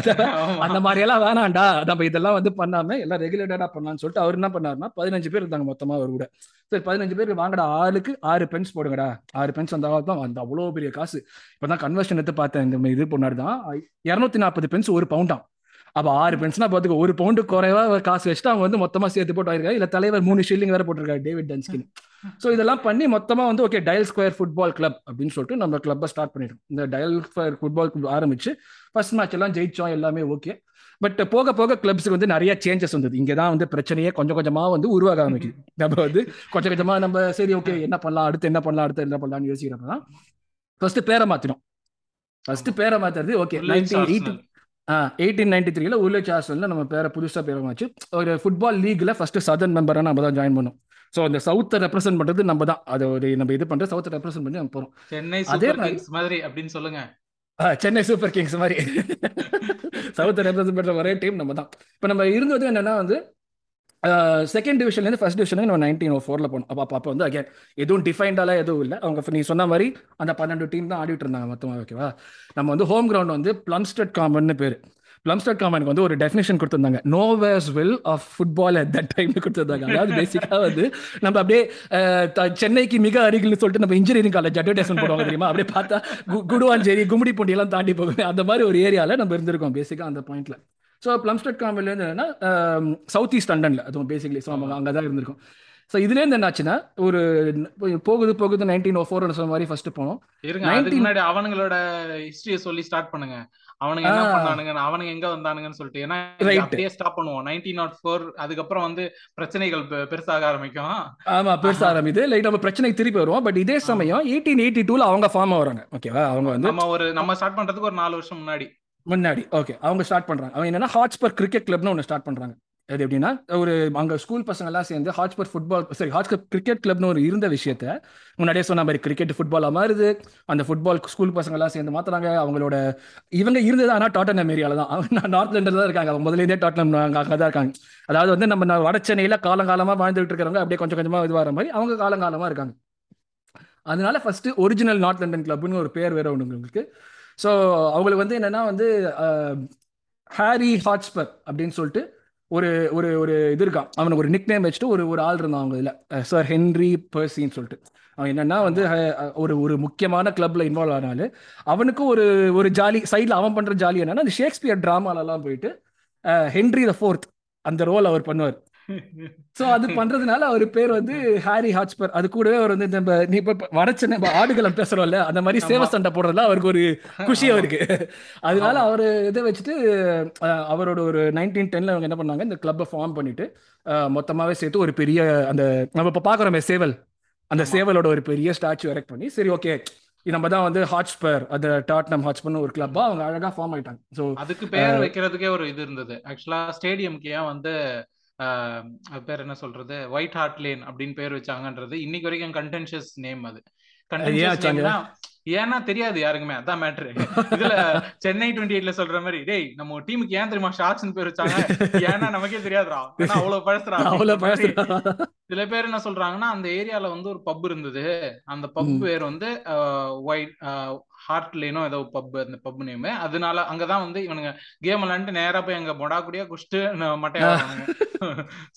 அந்த மாதிரி எல்லாம் வேணாம்டா நம்ம இதெல்லாம் வந்து பண்ணாம எல்லாம் ரெகுலேட்டடா பண்ணலாம்னு சொல்லிட்டு அவர் என்ன பண்ணாருன்னா பதினஞ்சு பேர் இருந்தாங்க மொத்தமா அவர் கூட. சரி பதினஞ்சு பேருக்கு வாங்கடா ஆளுக்கு ஆறு பென்ஸ் போடுங்கடா. ஆறு பென்ஸ் அந்த தான் அந்த அவ்வளோ பெரிய காசு. இப்பதான் கன்வர்ஷன் எடுத்து பார்த்தேன் இந்த இது பொண்ணாரு தான் இரநூத்தி நாற்பது பென்ஸ் ஒரு பவுண்டாம் அப்ப ஆறு பென்ஸ்னா பார்த்துக்கோ ஒரு பவுண்டு குறைவா காசு வச்சுட்டு அவங்க வந்து மொத்தமா சேர்த்து போட்டு ஆயிருக்காரு இல்ல தலைவர் மூணு ஷில்லிங் வேற போட்டிருக்காரு டேவிட் டன்ஸ்கின் ஸோ இதெல்லாம் பண்ணி மொத்தமா வந்து okay dial square football club அப்படின்னு சொல்லிட்டு நம்ம கிளப்பை ஸ்டார்ட் பண்ணிட்டோம். இந்த டயல் ஸ்கொயர் ஃபுட்பால் கிளப் ஆரம்பிச்சு ஃபர்ஸ்ட் மேட்ச் எல்லாம் ஜெயிச்சோம் எல்லாமே ஓகே பட் போக போக கிளப்ஸுக்கு வந்து நிறைய சேஞ்சஸ் வந்தது. இங்கே தான் வந்து பிரச்சனையே கொஞ்சம் கொஞ்சமா வந்து உருவாக ஆரம்பிக்குது. நம்ம வந்து கொஞ்சம் கொஞ்சமா நம்ம சரி ஓகே என்ன பண்ணலாம் அடுத்து என்ன பண்ணலாம் அடுத்து என்ன பண்ணலாம்னு யோசிக்கிறப்ப தான் ஃபர்ஸ்ட் பேரை மாத்தினோம். ஃபர்ஸ்ட் பேரை மாத்துறது okay nineteen. Eighty eighteen ninety த்ரீல உல்லேஜ் ஹாஸ்டல்ல நம்ம பேரை புதுசாக பேரை வச்சு ஒரு ஃபுட்பால் லீக்ல ஃபர்ஸ்ட் சதர்ன் மெம்பரா நம்ம தான் ஜாயின் பண்ணோம். ஸோ அந்த சவுத்தை ரெப்ரசென்ட் பண்றது நம்ம தான். அது ஒரு நம்ம இது பண்றது சவுத்தை ரெப்ரசென்ட் பண்ணி நம்ம போறோம். சென்னை அதே மாதிரி- அப்படின்னு சொல்லுங்க. சென்னை சூப்பர் கிங்ஸ் மாதிரி. <laughs> சவுத்தை ரெப்ரசென்ட் பண்ற ஒரே டீம் நம்ம தான். இப்போ நம்ம இருந்தது என்னன்னா வந்து செகண்ட் டிவிஷன்லேருந்து ஃபர்ஸ்ட் டிவிஷனுக்கு நம்ம நைன்டீன் ஓ ஃபோரில் போனோம். அப்போ அப்போ வந்து அகேன் எதுவும் டிஃபைன்டாலாம் எதுவும் இல்லை. அவங்க நீ சொன்ன மாதிரி அந்த பன்னெண்டு டீம் தான் ஆடிட்டு இருந்தாங்க மொத்தமாக ஓகேவா நம்ம வந்து ஹோம் கிரவுண்ட் வந்து பிளம்ஸ்டட் காமன்னு பேர். பிளம்ஸ்டட் காமனுக்கு வந்து ஒரு டெஃபினேஷன் கொடுத்துருந்தாங்க. நோவேஸ் வில் ஆஃப் ஃபுட்பால் அட் தட் டைம்னு கொடுத்துருந்தாங்க. அதாவது பேசிக்காக வந்து நம்ம அப்படியே சென்னைக்கு மிக அருகில்னு சொல்லிட்டு நம்ம இன்ஜினியரிங் காலேஜ் அட்வர்டைஸ்மெண்ட் போடுவாங்க தெரியுமா? அப்படியே பார்த்தா குடுவாஞ்சேரி கும்மிடி எல்லாம் தாண்டி போகுது அந்த மாதிரி ஒரு ஏரியாவில் நம்ம இருந்திருக்கோம் பேசிக்காக அந்த பாயிண்ட்ல ஸோ பிளம்ஸ்டட் காமன்லேருந்து என்னன்னா சவுத் ஈஸ்ட் லண்டனில் அதுவும் பேசிக்கலி ஸோ அவங்க அங்கே தான் இருந்திருக்கும். ஸோ இதுலேருந்து என்னாச்சுன்னா ஒரு போகுது போகுது நைன்டீன் ஓ ஃபோர் சொன்ன மாதிரி ஃபர்ஸ்ட் போனோம். இருங்க அதுக்கு 19 முன்னாடி அவனுங்களோட ஹிஸ்டரிய சொல்லி ஸ்டார்ட் பண்ணுங்க. அவனுங்க என்ன. பண்ணானுங்க அவனுங்க எங்க வந்தானுங்கன்னு சொல்லிட்டு ஏன்னா அப்படியே ஸ்டாப் பண்ணுவோம். நைன்டீன் நாட் ஃபோர் அதுக்கப்புறம் வந்து பிரச்சனைகள் பெருசாக ஆரம்பிக்கும். ஆமா பெருசா ஆஹா. ஆரம்பிது லைக் நம்ம பிரச்சனைக்கு திருப்பி வருவோம். பட் இதே சமயம் எயிட்டீன் எயிட்டி டூல அவங்க ஃபார்ம் ஆகுறாங்க. ஓகேவா அவங்க வந்து நம்ம ஒரு நம்ம ஸ்டார்ட் பண்றதுக்கு ஒரு நாலு வருஷம் முன்னாடி. முன்னாடி. ஓகே அவங்க ஸ்டார்ட் பண்றாங்க. அவங்க என்னன்னா ஹாட்ஸ்பர் கிரிக்கெட் கிளப்னு ஒன்று ஸ்டார்ட் பண்றாங்க. அது எப்படின்னா ஒரு அங்க ஸ்கூல் பசங்க எல்லாம் சேர்ந்து ஹாட்ஸ்பர் ஃபுட்பால் சரி ஹாட்ஸ்பர் கிரிக்கெட் கிளப்னு ஒரு இருந்த விஷயத்த முன்னாடியே சொன்ன மாதிரி கிரிக்கெட் ஃபுட்பாலாக மாறுது. அந்த ஃபுட்பால் ஸ்கூல் பசங்க எல்லாம் சேர்ந்து மாத்துறாங்க. அவங்களோட இவங்க இருந்தது ஆனால் டாட்டனம் ஏரியால தான். அவங்க <laughs> நார்த் லண்டன்ல தான் இருக்காங்க. அவங்க முதலேருந்தே டாட்டனம் அங்கே தான் இருக்காங்க. அதாவது வந்து நம்ம வட சென்னையில் காலங்காலமாக வாழ்ந்துட்டு இருக்கிறவங்க அப்படியே கொஞ்சம் கொஞ்சமாக இதுவாகிற மாதிரி அவங்க காலங்காலமாக இருக்காங்க. அதனால ஃபர்ஸ்ட் ஒரிஜினல் நார்த் லண்டன் கிளப்னு ஒரு பேர் வேற ஒன்று உங்களுக்கு. ஸோ அவங்களுக்கு வந்து என்னன்னா வந்து ஹாரி ஹாட்ஸ்பர் அப்படின்னு சொல்லிட்டு ஒரு ஒரு ஒரு இது இருக்கான். அவனுக்கு ஒரு நிக் நேம் வச்சுட்டு ஒரு ஒரு ஆள் இருந்தான் அவங்க இதில். சார் ஹென்ரி பர்சின்னு சொல்லிட்டு. அவன் என்னன்னா வந்து ஒரு ஒரு முக்கியமான கிளப்ல இன்வால்வ் ஆனாலும் அவனுக்கும் ஒரு ஒரு ஜாலி சைடில் அவன் பண்ற ஜாலி என்னன்னா அந்த ஷேக்ஸ்பியர் டிராமாலலாம் போயிட்டு ஹென்ரி த ஃபோர்த் அந்த ரோல் அவர் பண்ணுவார். ஸோ அது பண்றதுனால அவர் பேர் வந்து ஹாரி ஹாட்ஸ்பர் அது கூடவே அவர் வந்து நம்ம நீ இப்போ வடச்சென்னை நம்ம ஆடுகளம் பேசுறோம்ல அந்த மாதிரி சேவ. சண்டை போடுறதுல அவருக்கு ஒரு குஷி. அவருக்கு அதனால. அவர் இதை வச்சுட்டு அவரோட ஒரு நைன்டீன் டென்ல அவங்க என்ன பண்ணாங்க இந்த கிளப்பை ஃபார்ம் பண்ணிட்டு மொத்தமாவே சேர்த்து ஒரு பெரிய அந்த நம்ம இப்போ பார்க்குறோமே சேவல் அந்த. சேவலோட ஒரு பெரிய ஸ்டாச்சு எரெக்ட் பண்ணி சரி ஓகே நம்ம தான் வந்து ஹாட்ஸ்பர் அந்த டாட்னம் ஹாட்ஸ்பர்னு ஒரு கிளப்பா அவங்க அழகா ஃபார்ம் ஆயிட்டாங்க ஸோ அதுக்கு பேர் வைக்கிறதுக்கே ஒரு இது இருந்தது ஆக்சுவலா ஸ்டேடியம்க்கு ஏன் வந்து பேர் என்ன சொல்றது? ஒயிட் ஹார்ட் லேன் அப்படின்னு பேர் வச்சாங்கன்றது இன்னைக்கு வரைக்கும் கண்டென்ஷியஸ் நேம் அது. ஏன்னா தெரியாது யாருக்குமே அதான் மேட்ரு இதுல சென்னை டுவெண்ட்டி எயிட்ல சொல்ற மாதிரி டேய் நம்ம டீமுக்கு ஏன் தெரியுமா ஷார்ட்ஸ்னு பேர் வச்சாங்க? ஏன்னா நமக்கே தெரியாதுடா. அவ்வளவு பழசுறா அவ்வளோ பழசு சில பேர் என்ன சொல்றாங்கன்னா அந்த ஏரியால வந்து ஒரு பப் இருந்தது. அந்த பப். பேர் வந்து ஒயிட் ஹார்ட் லேனோ ஏதோ பப் அந்த பப் நேம் அதனால அங்கதான் வந்து இவனுங்க கேம் விளையாண்டு நேரா போய் அங்க மொடாக்குடியா குஷ்டு மட்டையா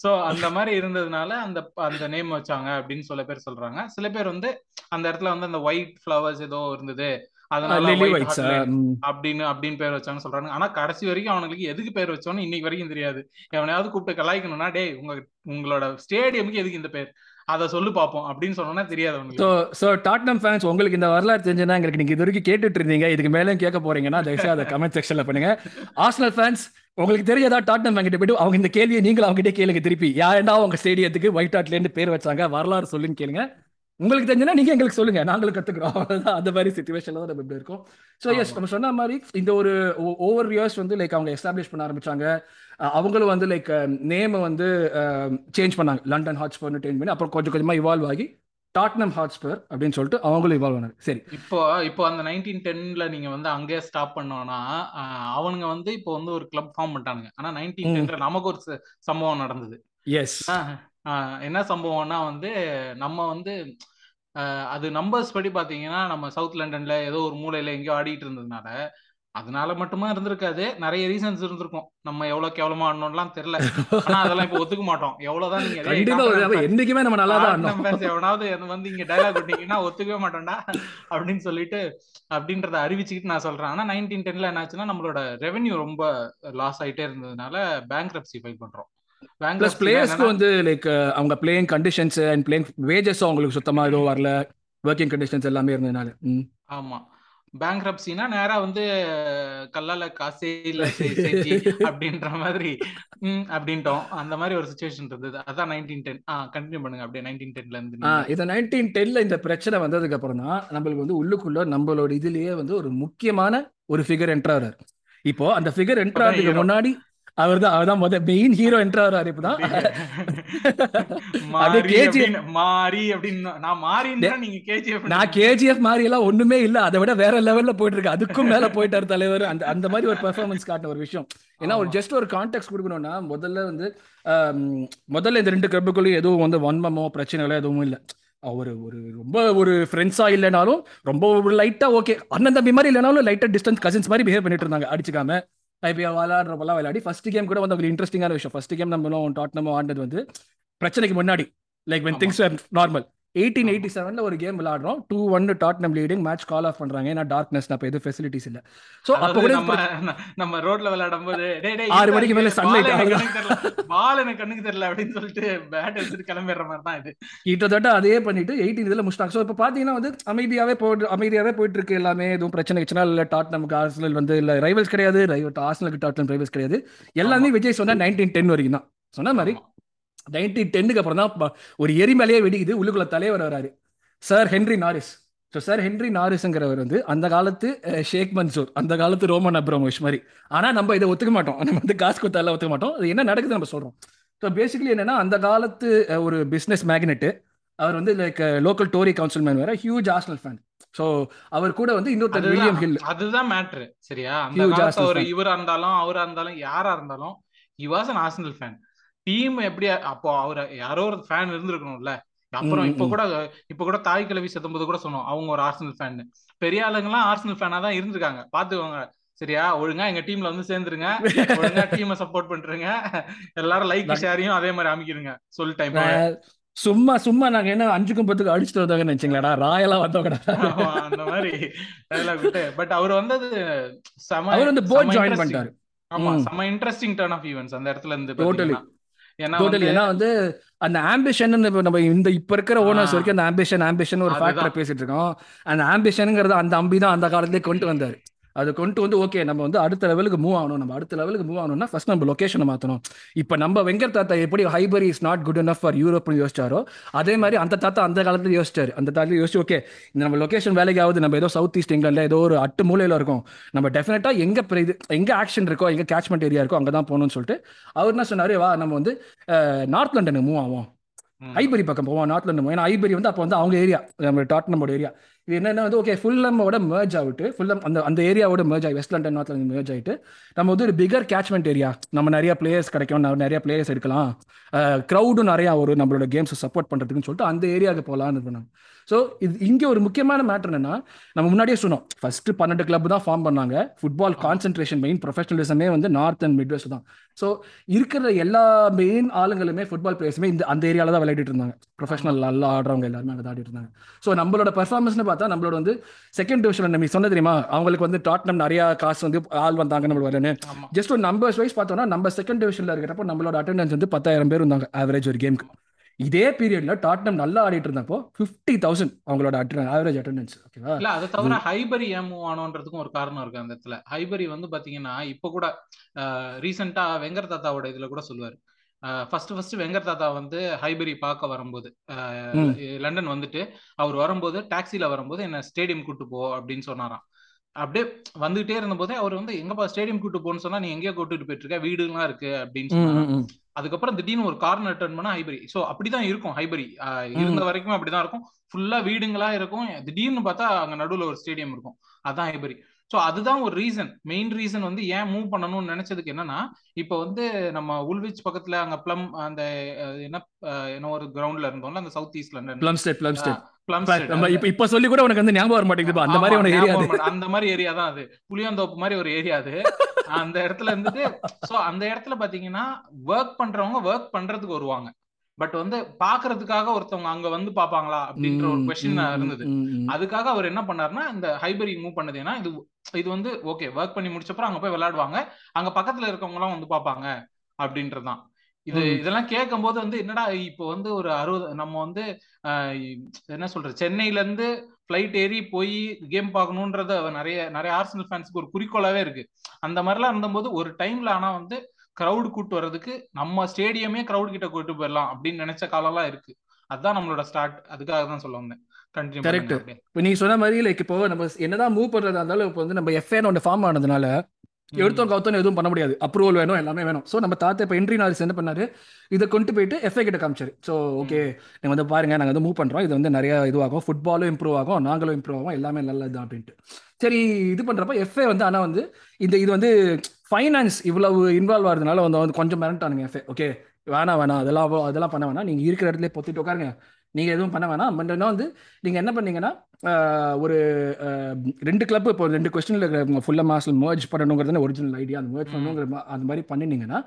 சோ அந்த மாதிரி இருந்ததுனால அந்த அந்த நேம் வச்சாங்க அப்படின்னு சில பேர் சொல்றாங்க. சில பேர் வந்து அந்த இடத்துல வந்து அந்த ஒயிட் ஃபிளவர்ஸ் ஏதோ இருந்தது. அதனால அப்படின்னு அப்படின்னு பேர் வச்சான்னு சொல்றாங்க. ஆனா கடைசி வரைக்கும் அவனுங்களுக்கு எதுக்கு பேர் வச்சோன்னு இன்னைக்கு வரைக்கும் தெரியாது. எவனையாவது கூப்பிட்டு கலாய்க்கணும்னா டேய் உங்க உங்களோட ஸ்டேடியமுக்கு எதுக்கு இந்த பேர்? அதை சொல்லு பார்ப்போம் அப்படின்னு சொன்னோன்னா தெரியாது ஸோ அவனுக்கு ஸோ டாட்னம் ஃபேன்ஸ் உங்களுக்கு இந்த வரலாறு தெரிஞ்சுன்னா எங்களுக்கு நீங்க இது வரைக்கும் கேட்டுட்டு இருந்தீங்க. இதுக்கு மேலேயும் கேட்க போறீங்கன்னா தயவுசெய்து அதை கமெண்ட் செக்ஷன்ல பண்ணுங்க. ஆர்சனல் ஃபேன்ஸ் உங்களுக்கு தெரியாதா டாட்னம் ஃபேன் கிட்ட போயிட்டு அவங்க இந்த கேள்வியை நீங்களும் அவங்க கிட்ட கேளுங்க திருப்பி. யாருண்டா அவங்க ஸ்டேடியத்துக்கு ஒயிட் ஹாட்ல இருந்து பேர் வச்சாங்க. வரலாறு சொல்லுன்னு கேளுங்க. உங்களுக்கு தெரிஞ்சுன்னா நீங்க எங்களுக்கு சொல்லுங்க. நாங்களும் கத்துக்கிறோம். அவ்வளவுதான். அந்த மாதிரி சுச்சுவேஷன்ல தான் நம்ம இப்படி இருக்கோம். So yes. நம்ம சொன்ன மாதிரி இந்த ஒரு ஓவர் இயர்ஸ் வந்து லைக் அவங்க எஸ்டாப்ளிஷ் பண்ண ஆரம்பிச்சாங்க. அவங்களும் வந்து லைக் நேமை வந்து சேஞ்ச் பண்ணாங்க. லண்டன் ஹாட்ஸ்பர்னு சேஞ்ச் பண்ணி அப்புறம் கொஞ்சம் கொஞ்சமா இவால்வ் ஆகி டாட்னம் ஹாட்ஸ்பர் அப்படின்னு சொல்லிட்டு அவங்களும் இவால்வ் ஆனாரு சரி. இப்போ இப்போ அந்த நைன்டீன் டென்ல நீங்க வந்து அங்கேயே ஸ்டாப் பண்ணோம்னா அவனுங்க வந்து இப்போ வந்து ஒரு கிளப் ஃபார்ம் பண்ணிட்டானுங்க. ஆனா நைன்டீன் டென்ல நமக்கு ஒரு சம்பவம் நடந்தது. எஸ் என்ன சம்பவம்னா வந்து நம்ம வந்து அது நம்பர்ஸ் படி பாத்தீங்கன்னா நம்ம சவுத் லண்டன்ல ஏதோ ஒரு மூலையில எங்கேயோ ஆடிட்டு இருந்ததுனால அதனால மட்டுமா இருந்திருக்காது. நிறைய ரீசன்ஸ் இருந்திருக்கும். நம்ம எவ்வளவு கேவலமா ஆடணும்லாம் தெரியல. ஆனா அதெல்லாம் இப்ப ஒத்துக்க மாட்டோம். எவ்வளவுதான் நீங்க என்னைக்குமே நம்ம நல்லா தான் எவனாவது வந்து இங்க டைலாக் விட்டீங்கன்னா ஒத்துக்கவே மாட்டோம்டா அப்படின்னு சொல்லிட்டு அப்படின்றத அறிவிச்சுக்கிட்டு நான் சொல்றேன். ஆனா நைன்டீன் டென்ல என்னாச்சுன்னா நம்மளோட ரெவென்யூ ரொம்ப லாஸ் ஆயிட்டே இருந்ததுனால பேங்க்ரப்சி ஃபைல் பண்றோம். பிளஸ் பிளேயர்ஸ்க்கு வந்து லைக் அவங்க பிளேயிங் கண்டிஷன்ஸ் அண்ட் பிளேயிங் வேஜஸும் அவங்களுக்கு சுத்தமா எதுவும் வரல. ஒர்க்கிங் கண்டிஷன்ஸ் எல்லாமே இருந்ததுனால. ஆமா. பேங்க்ரப்சினா நேரா வந்து கல்லால காசே இல்ல அப்படின்ற மாதிரி அப்படின்ட்டோம். அந்த மாதிரி ஒரு சுச்சுவேஷன் இருந்தது. அதான் நைன்டீன் டென் ஆ கண்டினியூ பண்ணுங்க. அப்படியே நைன்டீன் டென்ல இருந்து இந்த நைன்டீன் டென்ல இந்த பிரச்சனை வந்ததுக்கு அப்புறம் தான் நம்மளுக்கு வந்து உள்ளுக்குள்ள நம்மளோட இதுலயே வந்து ஒரு முக்கியமான ஒரு ஃபிகர் என்ட்ரு ஆறாரு. இப்போ அந்த ஃபிகர் என்ட்ரு இப்பதான் ஆகிறதுக்கு ஹீரோ முன்னாடி அவர் தான் அவர் தான் முதல் மெயின் ஹீரோ என்ட்ரு ஆறாரு இப்பதான் மாறி கேஜிஎஃப் அப்படின்னு மாறி நான் மாறின்றா நீங்க கேஜிஎஃப் நான் கேஜிஎஃப் மாதிரி எல்லாம் ஒண்ணுமே இல்ல. அதை விட வேற லெவல்ல போயிட்டு இருக்கு. அதுக்கும் மேல போயிட்டாரு தலைவர். அந்த அந்த மாதிரி ஒரு பெர்ஃபார்மன்ஸ் காட்டின ஒரு விஷயம். ஏன்னா ஒரு ஜஸ்ட் ஒரு கான்டெக்ட் கொடுக்கணும்னா முதல்ல வந்து முதல்ல இந்த ரெண்டு கிளப்புக்குள்ளேயும் எதுவும் வந்து வன்மமோ பிரச்சனைகளோ எதுவும் இல்லை. ஒரு ஒரு ரொம்ப ஒரு ஃப்ரெண்ட்ஸா இல்லைனாலும் ரொம்ப லைட்டா ஓகே அண்ணன் தம்பி மாதிரி இல்லைனாலும் லைட்டா டிஸ்டன்ஸ் கசின்ஸ் மாதிரி பிஹேவ் பண்ணிட்டு இருந்தாங்க. அடிச்சுக்காம. ஐபிஎல் விளையாடுறப்பெல்லாம் விளையாடி ஃபர்ஸ்ட் கேம் கூட வந்து ஒரு இன்ட்ரெஸ்டிங்கான விஷயம். ஃபர்ஸ்ட் கேம் நம்மளும் டாட்னமோ ஆடினது வந்து பிரச்சனைக்கு முன்னாடி like when things normal eighteen eighty செவன்ல ஒரு game விளையாடுறோம். Two one Tottenham leading match call off பண்றாங்க. ஏன்னா டார்க்னஸ் அப்போ எதுவும் ஃபெசிலிட்டிஸ் இல்லை. ஸோ அப்போ கூட நம்ம ரோட்ல விளையாடும் போது ஆறு மணிக்கு மேல சன்லைட் பால் எனக்கு கண்ணுக்கு தெரியல அப்படின்னு சொல்லிட்டு பேட் எடுத்துட்டு கிளம்பிடுற மாதிரி தான் இது. கிட்டத்தட்ட அதே பண்ணிட்டு எயிட்டீன் இதில் முடிச்சிட்டாங்க. ஸோ இப்போ பார்த்தீங்கன்னா வந்து அமைதியாகவே போயிட்டு அமைதியாகவே போயிட்டு இருக்கு எல்லாமே. எதுவும் பிரச்சனை வச்சுனா இல்லை டாட் நமக்கு ஆர்சனல் வந்து இல்லை ரைவல்ஸ் கிடையாது. ஆர்சனலுக்கு டாட்னம் ரைவல்ஸ் கிடையாது. எல்லாமே விஜய் சொன்னா நைன்டீன் டென் வரைக்கும் தான். சொன்ன மாதிரி நைன்டீன் டென்னுக்கு அப்புறம் தான் ஒரு எரிமலையே வெடிக்குது உள்ளுக்குள்ள தலைவர் வராரு sir Henry Norris so sir Henry நாரிஸ்ங்கிறவர் வந்து அந்த காலத்து ஷேக் மன்சூர் அந்த காலத்து ரோமன் அப்ரமோஷ் மாதிரி. ஆனால் நம்ம இதை ஒத்துக்க மாட்டோம். நம்ம வந்து காசு கொடுத்தால ஒத்துக்க மாட்டோம். அது என்ன நடக்குது நம்ம சொல்கிறோம் ஸோ பேசிக்கலி என்னன்னா அந்த காலத்து ஒரு பிஸ்னஸ் மேக்னெட்டு அவர் வந்து like local Tory council man வேற ஹியூஜ் ஆர்சனல் ஃபேன் ஸோ அவர் கூட வந்து இன்னொருத்தர் வில்லியம் ஹில் அதுதான் மேட்ரு சரியா? அந்த ஒரு இவரா இருந்தாலும் அவரா இருந்தாலும் யாரா இருந்தாலும் he was an Arsenal fan team எப்படி அப்போ அவர் யாரோ ஒரு ஃபேன் இருந்திருக்கணும்ல. அப்புறம் இப்ப கூட இப்ப கூட தாய் கிழவி செத்தும்போது கூட சொன்னோம். அவங்க ஒரு ஆர்சனல் ஃபேன் பெரிய ஆளுங்கெல்லாம் ஆர்சனல் ஃபேனா தான் இருந்திருக்காங்க. பாத்துக்கோங்க சரியா? ஒழுங்கா எங்க டீம்ல வந்து சேர்ந்துருங்க. ஒழுங்கா டீமை சப்போர்ட் பண்றீங்க. எல்லாரும் லைக் ஷேரையும் அதே மாதிரி அமைக்கிருங்க. சொல்லிட்டேன் இப்ப சும்மா சும்மா நாங்க என்ன அஞ்சுக்கும் பத்துக்கு அடிச்சுட்டு வந்தாங்கன்னு நினைச்சீங்களாடா ராயலா வந்தவங்கடா. ஆமா, அந்த மாதிரி பட் அவர் வந்தது செம அவர் வந்து செம ஜாயின். பண்ணிட்டாரு. ஆமா. செம இன்ட்ரெஸ்டிங் டர்ன் ஆஃப் ஈவென்ட்ஸ் அந்த இடத்துல இருந்து டோட்டலி ஏன்னா வந்து அந்த ஆம்பிஷன் நம்ம இந்த இப்ப இருக்கிற ஓனர்ஸ். வரைக்கும் அந்த ஆம்பிஷன் ஆம்பிஷன் ஒரு. ஃபேக்டரை பேசிட்டு இருக்கோம் அந்த ஆம்பிஷனுங்கிறது அந்த அம்பி தான் அந்த காலத்திலே கொண்டு வந்தாரு அது கொண்டு வந்து ஓகே நம்ம வந்து அடுத்த லெவலுக்கு மூவ் ஆகணும். நம்ம அடுத்த லெவலுக்கு மூவ் ஆகணும்னா ஃபர்ஸ்ட் நம்ம லொகேஷனை மாற்றணும் இப்போ நம்ம வெங்கர் தாத்தா எப்படி Highbury is not good enough for யூரோப்னு யோசிச்சாரோ அதே மாதிரி அந்த தாத்தா அந்த காலத்துல யோசிச்சாரு. அந்த தாத்தா யோசிச்சு ஓகே இந்த நம்ம லொகேஷன் வேலைக்கு ஆகுது நம்ம ஏதோ சவுத் ஈஸ்ட் இங்கிலாந்துல ஏதோ ஒரு அட்டு மூலையில இருக்கோம். நம்ம டெஃபினட்டா எங்க இது எங்க ஆக்ஷன் இருக்கோ எங்க கேட்ச்மெண்ட் ஏரியா இருக்கோ அங்கே தான் போகணும்னு சொல்லிட்டு அவர் என்ன சொன்னாரு வா நம்ம வந்து நார்த் லண்டனுக்கு மூவ் ஆகும். ஐபரி பக்கம் போவோம் நார்த் லண்டன் ஏன்னா ஐபரி வந்து அப்போ வந்து அவங்க ஏரியா நம்ம டாட்னமோட ஏரியா இது என்னன்னா வந்து ஓகே ஃபுல்லமோட மேர்ஜ் ஆகிட்டு ஃபுல்லம் அந்த அந்த ஏரியாவோட மேர்ஜ் ஆகி வெஸ்ட் லண்டன் நார்த் லண்டன் ஆகிட்டு நம்ம வந்து ஒரு பிகர் கேட்ச்மெண்ட் ஏரியா நம்ம நிறைய பிளேயர்ஸ் கிடைக்கும் நம்ம நிறைய பிளேயர்ஸ் எடுக்கலாம். க்ரௌடும் நிறையா வரும் நம்மளோட கேம்ஸை சப்போர்ட் பண்ணுறதுக்குன்னு சொல்லிட்டு அந்த ஏரியாவுக்கு போகலான்னு பண்ணாங்க ஸோ இது இங்கே ஒரு முக்கியமான மேட்டர் என்னன்னா நம்ம முன்னாடியே சொன்னோம். ஃபர்ஸ்ட் பன்னெண்டு கிளப் தான் ஃபார்ம் பண்ணாங்க. ஃபுட்பால் கான்சென்ட்ரேஷன் மெயின் ப்ரொஃபஷனலிசமே வந்து நார்த் அண்ட் மிட்வெஸ்ட் தான். ஸோ இருக்கிற எல்லா மெயின் ஆளுங்களுமே ஃபுட்பால் பிளேயர்ஸுமே இந்த அந்த ஏரியாவில் தான் விளையாடிட்டு இருந்தாங்க. ப்ரொஃபஷனல் நல்லா ஆடுறவங்க எல்லாருமே அங்கே ஆடிட்டு இருந்தாங்க. ஸோ நம்மளோட பெர்ஃபார்மன்ஸ்னு பார்த்தா நம்மளோட வந்து செகண்ட் டிவிஷன் நம்ம சொன்ன தெரியுமா? அவங்களுக்கு வந்து டாட்னம் நிறைய காசு வந்து ஆள் வந்தாங்க நம்மளுக்கு வரலன்னு ஜஸ்ட் ஒரு நம்பர்ஸ் வைஸ் பார்த்தோம்னா நம்ம செகண்ட் டிவிஷனில் இருக்கிறப்போ நம்மளோட அட்டெண்டன்ஸ் வந்து பத்தாயிரம் பேர் இருந்தாங்க ஆவரேஜ் ஒரு கேமுக்கு இதே பீரியட்ல டாட்னம் நல்லா ஆடிட்டு இருந்தப்போ ஃபிஃப்டி தௌசண்ட் அவங்களோட ஆவரேஜ் அட்டெண்டன்ஸ் ஓகேவா இல்ல அதை தவிர ஹைபரி ஏன் மூவ் ஆனோன்றதுக்கும் ஒரு காரணம் இருக்கு அந்த இடத்துல. ஹைபரி வந்து பாத்தீங்கன்னா இப்ப கூட ரீசெண்டா வெங்கர் தாத்தாவோட இதுல கூட சொல்லுவாரு. ஃபர்ஸ்ட் ஃபர்ஸ்ட் வெங்கர் தாத்தா வந்து ஹைபரி பார்க்க வரும்போது. லண்டன் வந்துட்டு அவர் வரும்போது டாக்ஸில வரும்போது என்ன ஸ்டேடியம் கூட்டு போ அப்படின்னு சொன்னாராம். அப்படியே வந்துகிட்டே இருந்தபோதே அவர் வந்து எங்கப்பா ஸ்டேடியம் கூட்டு போன்னு சொன்னா நீ எங்கேயோ கூட்டிட்டு போயிட்டு இருக்க வீடுலாம் இருக்கு. அப்படின்னு ம். அதுக்கப்புறம் திடீர்னு ஒரு கார்னர் டர்ன் பண்ணா ஹைபரி சோ அப்படிதான் இருக்கும் ஹைபரி இருந்த வரைக்கும் அப்படிதான் இருக்கும். ஃபுல்லா வீடுங்களா இருக்கும். திடீர்னு பார்த்தா அங்க நடுவுல ஒரு ஸ்டேடியம் இருக்கும். அதான் ஹைபரி ஸோ அதுதான் ஒரு ரீசன் மெயின் ரீசன் வந்து ஏன் மூவ் பண்ணணும்னு நினைச்சதுக்கு என்னன்னா இப்போ வந்து நம்ம உல்விச் பக்கத்துல அங்க பிளம் அந்த என்ன என்ன ஒரு கிரவுண்ட்ல இருந்தோம்ல அந்த சவுத் ஈஸ்ட்ல பிளம் ஸ்டேட் பிளம் ஸ்டேட் இப்ப சொல்லி கூட உனக்கு வந்து ஞாபகம் வர மாட்டேங்குது அந்த மாதிரி ஒரு ஏரியா அந்த மாதிரி ஏரியா தான் அது. புளியாந்தோப்பு மாதிரி ஒரு ஏரியா அது. அந்த இடத்துல இருந்துட்டு சோ அந்த இடத்துல பாத்தீங்கன்னா ஒர்க் பண்றவங்க ஒர்க் பண்றதுக்கு வருவாங்க. பட் வந்து பாக்குறதுக்காக ஒருத்தவங்க அங்க வந்து பாப்பாங்களா அப்படின்ற ஒரு கொஸ்டின் இருந்தது. அதுக்காக அவர் என்ன பண்ணாருன்னா இந்த ஹைபரி மூவ் பண்ணது. ஏன்னா இது இது வந்து ஓகே ஒர்க் பண்ணி முடிச்சப்பறம் அங்க போய் விளையாடுவாங்க. அங்க பக்கத்துல இருக்கவங்க எல்லாம் வந்து பாப்பாங்க அப்படின்றதுதான். இது இதெல்லாம் கேட்கும் போது வந்து என்னடா இப்போ வந்து ஒரு அறுபது நம்ம வந்து என்ன சொல்றது சென்னையில இருந்து ஃபிளைட் ஏறி போய் கேம் பார்க்கணுன்றது நிறைய நிறைய ஆர்சனல் ஃபேன்ஸ்க்கு ஒரு குறிக்கோளாவே இருக்கு. அந்த மாதிரிலாம் இருந்தபோது ஒரு டைம்ல ஆனா வந்து கிரௌடு கூட்டு வர்றதுக்கு நம்ம ஸ்டேடியமே கிரௌட் கிட்ட கூட்டு போயிடலாம் அப்படின்னு நினைச்ச காலம்லாம் இருக்கு. அதுதான் நம்மளோட ஸ்டார்ட் அதுக்காக தான் சொல்ல வந்தேன். கரெக்ட் இப்போ நீங்க சொன்ன மாதிரி லைக் இப்போ நம்ம என்னதான் மூவ் பண்றதா இருந்தாலும் இப்போ வந்து நம்ம எஃப்ஏன்னு ஒன்று ஃபார்ம் ஆனதுனால எடுத்தோம் கவுத்தோம் எதுவும் பண்ண முடியாது. அப்ரூவல் வேணும் எல்லாமே வேணும். ஸோ நம்ம தாத்தா இப்போ என்ட்ரி நாரிஸ் என்ன பண்ணாரு? இதை கொண்டு போயிட்டு எஃப்ஏ கிட்ட காமிச்சாரு. ஸோ ஓகே நீங்கள் வந்து பாருங்க நாங்கள் வந்து மூவ் பண்ணுறோம் இது வந்து நிறைய இதுவாகும். ஃபுட்பாலும் இம்ப்ரூவ் ஆகும். நாங்களும் இம்ப்ரூவ் ஆகும். எல்லாமே நல்லது அப்படின்ட்டு. சரி இது பண்ணுறப்ப எஃப்ஏ வந்து ஆனால் வந்து இந்த இது வந்து ஃபைனான்ஸ் இவ்வளவு இன்வால்வ் ஆகிறதுனால வந்து கொஞ்சம் மிரண்டானுங்க எஃப்ஏ ஓகே வேணாம் வேணாம். அதெல்லாம் அதெல்லாம் பண்ண வேணாம். நீங்கள் இருக்கிற இடத்துல பொத்திட்டு உட்காருங்க. நீங்கள் எதுவும் பண்ண வேணாம். பட் வந்து நீங்கள் என்ன பண்ணீங்கன்னா ஒரு ரெண்டு கிளப் இப்போ ரெண்டு கொஸ்டினில் ஃபுல்லாக மாசல் மேர்ஜ் பண்ணணுங்கிறது ஒரிஜினல் ஐடியா அந்த மேர்ஜ் பண்ணணுங்கிற அந்த மாதிரி பண்ணினீங்கன்னா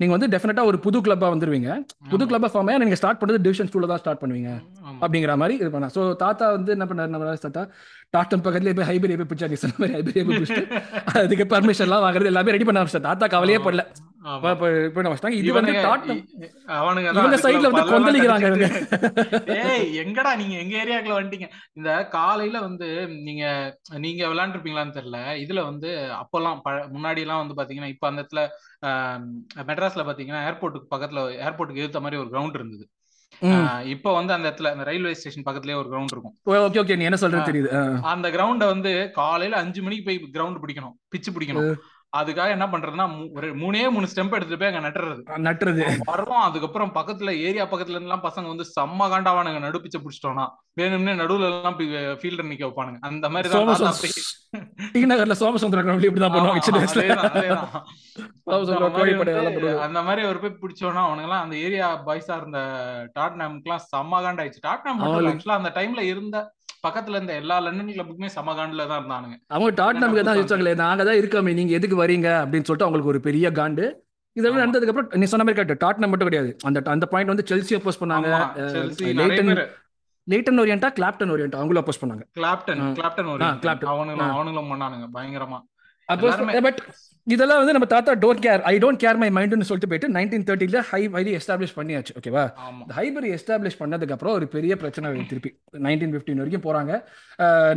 நீங்கள் வந்து டெஃபினட்டாக ஒரு புது கிளப்பாக வந்துருவீங்க. புது கிளப்பை ஃபார்ம் ஆகி நீங்கள் ஸ்டார்ட் பண்ணுறது டிவிஷன் ஸ்கூலில் தான் ஸ்டார்ட் பண்ணுவீங்க. அப்படிங்கிற மாதிரி இது பண்ணா ஸோ தாத்தா வந்து என்ன பண்ணார் நம்ம தாத்தா டாட்டம் பக்கத்துலேயே போய் ஹைபரி போய் பிடிச்சாங்க சொன்ன மாதிரி ஹைபரி போய் பிடிச்சிட்டு அதுக்கு பர்மிஷன்லாம் வாங்குறது எல்லாமே ரெடி பண்ண ஆரம்பிச்சார் தாத்தா கவலையே படல. <laughs> எங்கடா நீங்க? எங்க ஏரியாக்குள்ள வந்துட்டீங்க? இந்த காலையில வந்து நீங்க நீங்க விளையாண்டுருப்பீங்களான்னு தெரியல. இதுல வந்து அப்பெல்லாம் முன்னாடி எல்லாம் வந்து பாத்தீங்கன்னா இப்ப அந்த இடத்துல மெட்ராஸ்ல பாத்தீங்கன்னா ஏர்போர்ட்டுக்கு பக்கத்துல ஏர்போர்ட்டுக்கு எதிர்த்த மாதிரி ஒரு கிரவுண்ட் இருந்தது. இப்ப வந்து அந்த இடத்துல அந்த ரயில்வே ஸ்டேஷன் பக்கத்துலயே ஒரு கிரவுண்ட் இருக்கும். ஓகே ஓகே நீ என்ன சொல்றது தெரியுது? அந்த கிரவுண்ட வந்து காலையில அஞ்சு மணிக்கு போய் கிரவுண்ட் பிடிக்கணும். பிச்சு பிடிக்கணும். அதுக்காக என்ன பண்றதுன்னா ஒரு மூணே மூணு ஸ்டெம்ப் எடுத்துட்டு போய் அங்க நட்டுறது. நட்டுறது. வரோம் அதுக்கப்புறம் பக்கத்துல ஏரியா பக்கத்துல இருந்து பசங்க வந்து செம்ம காண்டாவானுங்க நடுப்பிச்ச பிடிச்சிட்டோம்னா வேணும்னே நடுவுல எல்லாம் ஃபீல்டர் நிக்க வைப்பானுங்க. அந்த மாதிரி டி நகர்ல சோமசுந்தர கிரவுண்ட்ல இப்படிதான் பண்ணுவாங்க அந்த மாதிரி ஒரு போய் பிடிச்சோம்னா அவனுங்க எல்லாம் அந்த ஏரியா பாய்ஸா இருந்த டாட்னாமுக்கு எல்லாம் செம்ம காண்டாயிடுச்சு. டாட்னாம் ஆக்சுவலா அந்த டைம்ல இருந்த பக்கத்துல இருந்த எல்லா லண்டன் கிளப்புக்குமே சமகாண்டுல தான் இருந்தானுங்க. அவங்க டாட்னாமுக்கு தான் யோசிச்சாங்களே நாங்க தான் இருக்கோமே நீங்க எதுக்கு வரீங்க? அப்படின்னு சொல்லிட்டு அவங்களுக்கு ஒரு பெரிய காண்டு. இதெல்லாம் நடந்ததுக்கு அப்புறம் நீ சொன்ன மாதிரி கரெக்ட் டாட்னம் மட்டும் கிடையாது. அந்த அந்த பாயிண்ட் வந்து செல்சி அப்போஸ் பண்ணாங்க. லேட்டன் ஓரியன்டா கிளாப்டன் ஓரியன்டா அவங்களும் அப்போஸ் பண்ணாங்க. கிளாப்டன் கிளாப்டன் ஓரியன்ட் அவனுங்களும் அவனுங்களும் பண்ணாங்க பயங்கரமா. அப்போ பட் இதெல்லாம் வந்து நம்ம தாத்தா don't care I don't care my மைண்ட்னு சொல்லிட்டு போயிட்டு நைன்டீன் தேர்ட்டில ஹை வைரி எஸ்டாப்ளிஷ் பண்ணியாச்சு ஓகேவா ஹைபரி எஸ்டாப்ளிஷ் பண்ணதுக்கு அப்புறம் ஒரு பெரிய பிரச்சனை திருப்பி. நைன்டீன் பிப்டீன் வரைக்கும் போறாங்க.